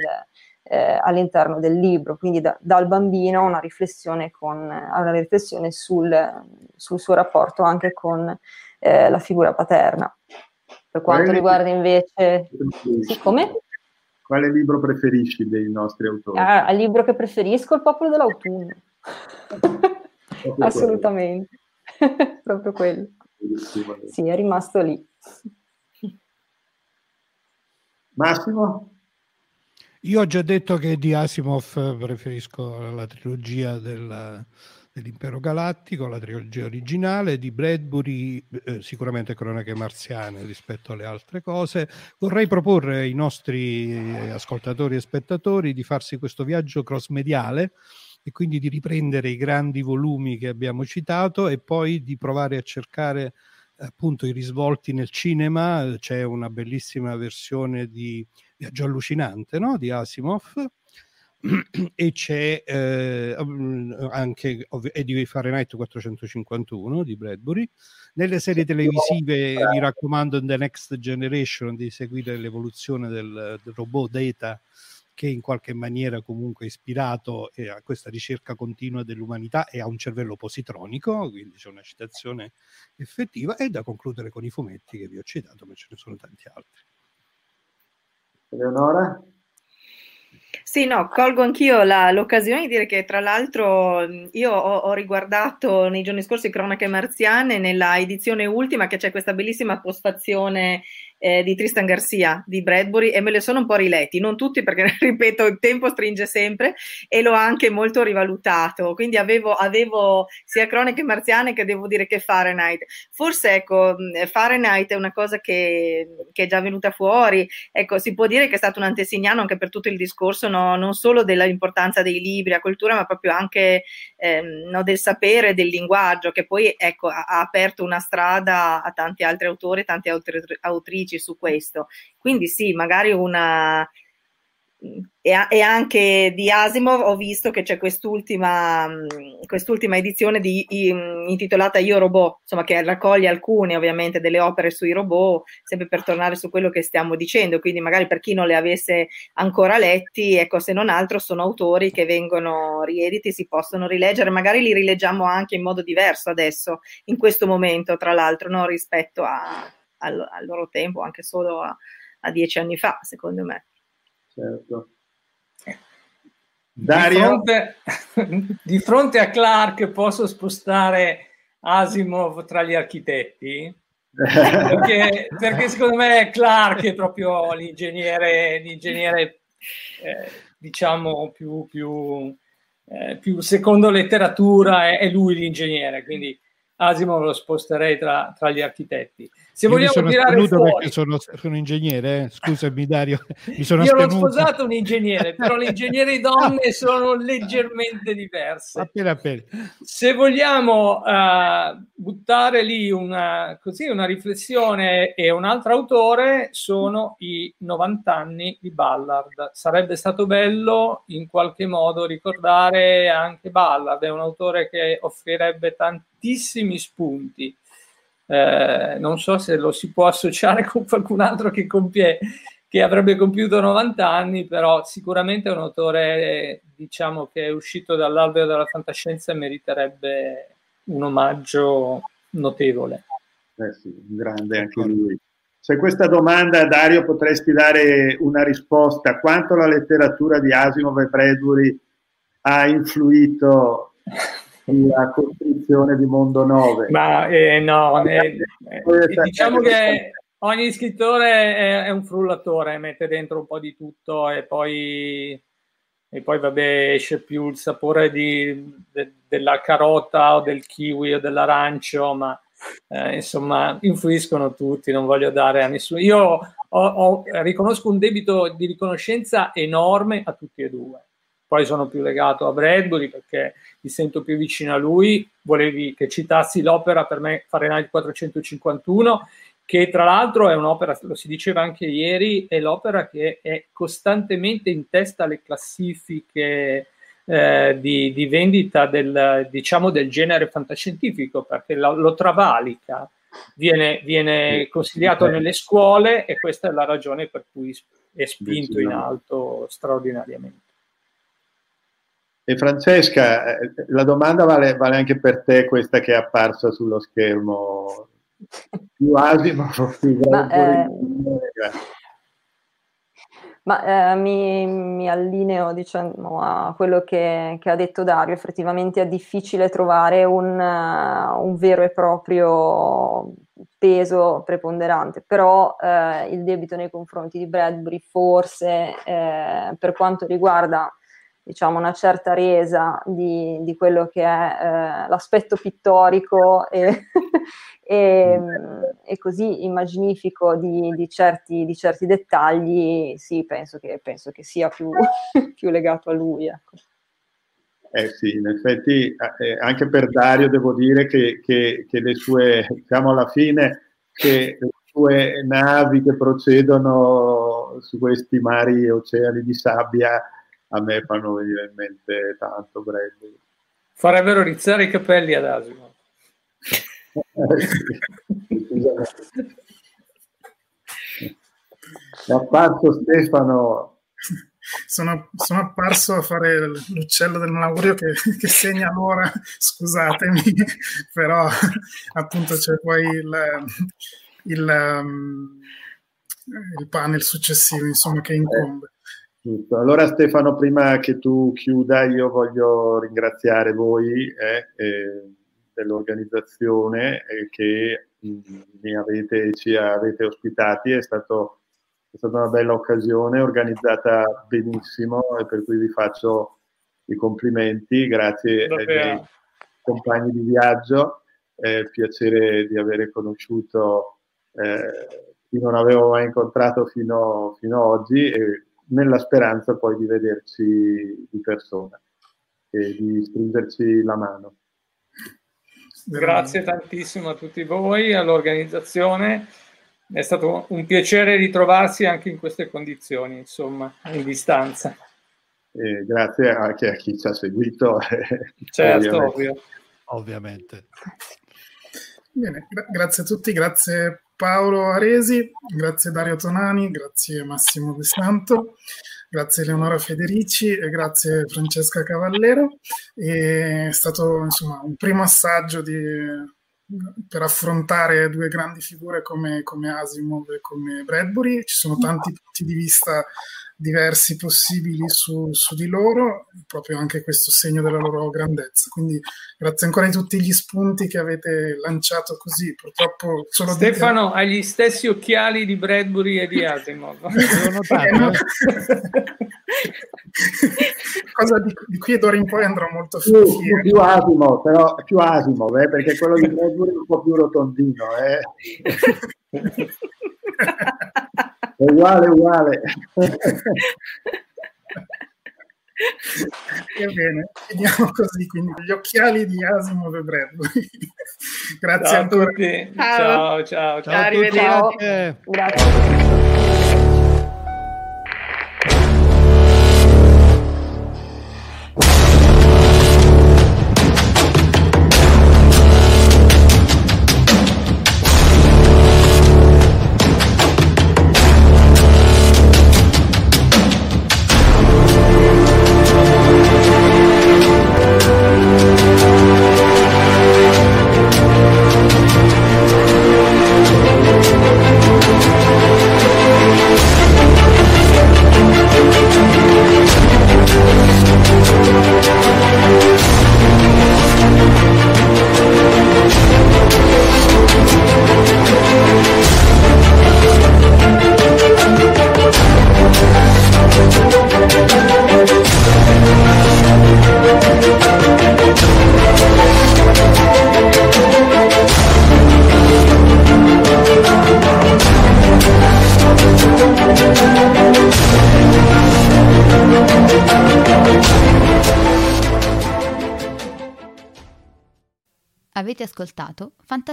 eh, all'interno del libro. Quindi da, dal bambino una riflessione, con, una riflessione sul, sul, suo rapporto anche con eh, la figura paterna. Per quanto Quale riguarda invece... Sì, come? Quale libro preferisci dei nostri autori? Ah, il libro che preferisco è Il popolo dell'autunno. Assolutamente, proprio quello. Sì, è rimasto lì. Massimo? Io ho già detto che di Asimov preferisco la trilogia del, dell'Impero Galattico, la trilogia originale, di Bradbury eh, sicuramente cronache marziane rispetto alle altre cose. Vorrei proporre ai nostri eh, ascoltatori e spettatori di farsi questo viaggio cross mediale e quindi di riprendere i grandi volumi che abbiamo citato e poi di provare a cercare appunto i risvolti nel cinema. C'è una bellissima versione di Viaggio allucinante no? di Asimov e c'è eh, anche è di Fahrenheit 451 di Bradbury. Nelle serie televisive vi raccomando in The Next Generation di seguire l'evoluzione del, del robot Data che in qualche maniera comunque è ispirato eh, a questa ricerca continua dell'umanità e ha un cervello positronico, quindi c'è una citazione effettiva, e da concludere con i fumetti che vi ho citato, ma ce ne sono tanti altri. Eleonora? Sì, no, colgo anch'io la, l'occasione di dire che tra l'altro io ho, ho, riguardato nei giorni scorsi Cronache Marziane nella edizione ultima che c'è questa bellissima postazione eh, di Tristan Garcia di Bradbury e me le sono un po' riletti, non tutti perché ripeto il tempo stringe sempre e l'ho anche molto rivalutato, quindi avevo, avevo sia cronache marziane che devo dire che Fahrenheit. Forse ecco, Fahrenheit è una cosa che, che è già venuta fuori, ecco, si può dire che è stato un antesignano anche per tutto il discorso, no, non solo dell'importanza dei libri a cultura, ma proprio anche ehm, no, del sapere, del linguaggio, che poi ecco, ha, ha aperto una strada a tanti altri autori, tante altre autrici critici su questo. Quindi sì, magari una... E, anche di Asimov ho visto che c'è quest'ultima, quest'ultima edizione di, intitolata Io Robot, insomma, che raccoglie alcune ovviamente delle opere sui robot, sempre per tornare su quello che stiamo dicendo. Quindi, magari per chi non le avesse ancora letti, ecco, se non altro, sono autori che vengono riediti, si possono rileggere. Magari li rileggiamo anche in modo diverso adesso, in questo momento, tra l'altro, no? rispetto a, al, al loro tempo, anche solo a, a, dieci anni fa, secondo me. Certo. Di fronte, di fronte a Clark posso spostare Asimov tra gli architetti? perché, perché, secondo me Clark è proprio l'ingegnere, l'ingegnere eh, diciamo più, più, eh, più, secondo letteratura è, è, lui l'ingegnere quindi Asimov lo sposterei tra, tra gli architetti se Io vogliamo tirare fuori... perché sono, sono ingegnere, eh? scusami Dario. Mi sono Io l'ho sposato un ingegnere, però le ingegneri donne sono leggermente diverse. Appena appena. Se vogliamo uh, buttare lì una, così, una riflessione e un altro autore, sono i 90 anni di Ballard. Sarebbe stato bello in qualche modo ricordare anche Ballard, è un autore che offrirebbe tantissimi spunti eh, non so se lo si può associare con qualcun altro che, compie, che avrebbe compiuto 90 anni, però sicuramente è un autore diciamo, che è uscito dall'albero della fantascienza e meriterebbe un omaggio notevole. Eh sì, grande anche lui. Se questa domanda, Dario, potresti dare una risposta. Quanto la letteratura di Asimov e Bradbury ha influito la costruzione di Mondo 9. Ma eh, no, eh, eh, diciamo che ogni scrittore è, è, un frullatore, mette dentro un po' di tutto e poi, e poi vabbè, esce più il sapore di, de, della carota o del kiwi o dell'arancio, ma eh, insomma influiscono tutti, non voglio dare a nessuno. Io ho, ho, riconosco un debito di riconoscenza enorme a tutti e due poi sono più legato a Bradbury perché mi sento più vicino a lui. Volevi che citassi l'opera per me Fahrenheit 451, che tra l'altro è un'opera, lo si diceva anche ieri, è l'opera che è costantemente in testa alle classifiche eh, di, di, vendita del, diciamo, del genere fantascientifico perché lo, lo travalica. Viene, viene, consigliato nelle scuole e questa è la ragione per cui è spinto in alto straordinariamente. E Francesca, eh, la domanda vale, vale, anche per te, questa che è apparsa sullo schermo. Più Asimo, più Ma, eh, ma eh, mi, mi, allineo diciamo, a quello che, che, ha detto Dario. Effettivamente è difficile trovare un, uh, un vero e proprio peso preponderante, però uh, il debito nei confronti di Bradbury forse uh, per quanto riguarda diciamo, una certa resa di, di quello che è eh, l'aspetto pittorico e, e, e, così immaginifico di, di, certi, di, certi, dettagli, sì, penso che, penso che sia più, più, legato a lui. Ecco. Eh sì, in effetti eh, anche per Dario devo dire che, che, che le sue, diciamo alla fine, che le sue navi che procedono su questi mari e oceani di sabbia a me fanno venire in mente tanto Bradbury. Farebbero rizzare i capelli ad Asimo. È apparso Stefano. Sono, sono, apparso a fare l'uccello del Maurio che, che, segna l'ora, scusatemi, però appunto c'è poi il, il, um, il panel successivo insomma, che incombe. Giusto. Allora Stefano, prima che tu chiuda, io voglio ringraziare voi eh, eh, dell'organizzazione eh, che mh, mi avete, ci avete ospitati, è, stato, è, stata una bella occasione, organizzata benissimo e per cui vi faccio i complimenti, grazie ai miei compagni di viaggio, è piacere di avere conosciuto eh, chi non avevo mai incontrato fino, fino ad oggi e nella speranza poi di vederci di persona e di stringerci la mano. Grazie tantissimo a tutti voi, all'organizzazione. È stato un piacere ritrovarsi anche in queste condizioni, insomma, in distanza. E grazie anche a chi ci ha seguito. Certo, ovvio. ovviamente. Bene, gra- grazie a tutti, grazie Paolo Aresi, grazie Dario Tonani, grazie Massimo De Santo, grazie Eleonora Federici e grazie Francesca Cavallero. È stato insomma un primo assaggio di, per affrontare due grandi figure come, come Asimov e come Bradbury. Ci sono tanti punti di vista diversi possibili su, su, di loro, proprio anche questo segno della loro grandezza. Quindi grazie ancora di tutti gli spunti che avete lanciato così. Purtroppo solo Stefano di... hai gli stessi occhiali di Bradbury e di Asimov. Cosa di, di, qui d'ora in poi andrò molto più, più, più Asimov, però più Asimov, eh, perché quello di Bradbury è un po' più rotondino. Eh. È uguale, uguale. Va bene, finiamo così, quindi gli occhiali di Asimov e Bradbury. Grazie ciao ancora. Tutti. Ciao, ciao, ciao. ciao arrivederci. Grazie.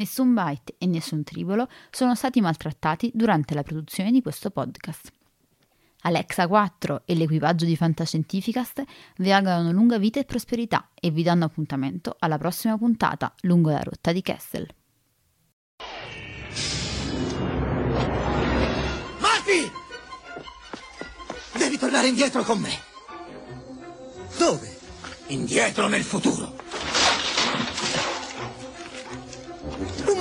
Nessun byte e nessun tribolo sono stati maltrattati durante la produzione di questo podcast. Alexa 4 e l'equipaggio di Fantascientificast vi augurano lunga vita e prosperità e vi danno appuntamento alla prossima puntata lungo la rotta di Kessel. Marty! Devi tornare indietro con me. Dove? Indietro nel futuro.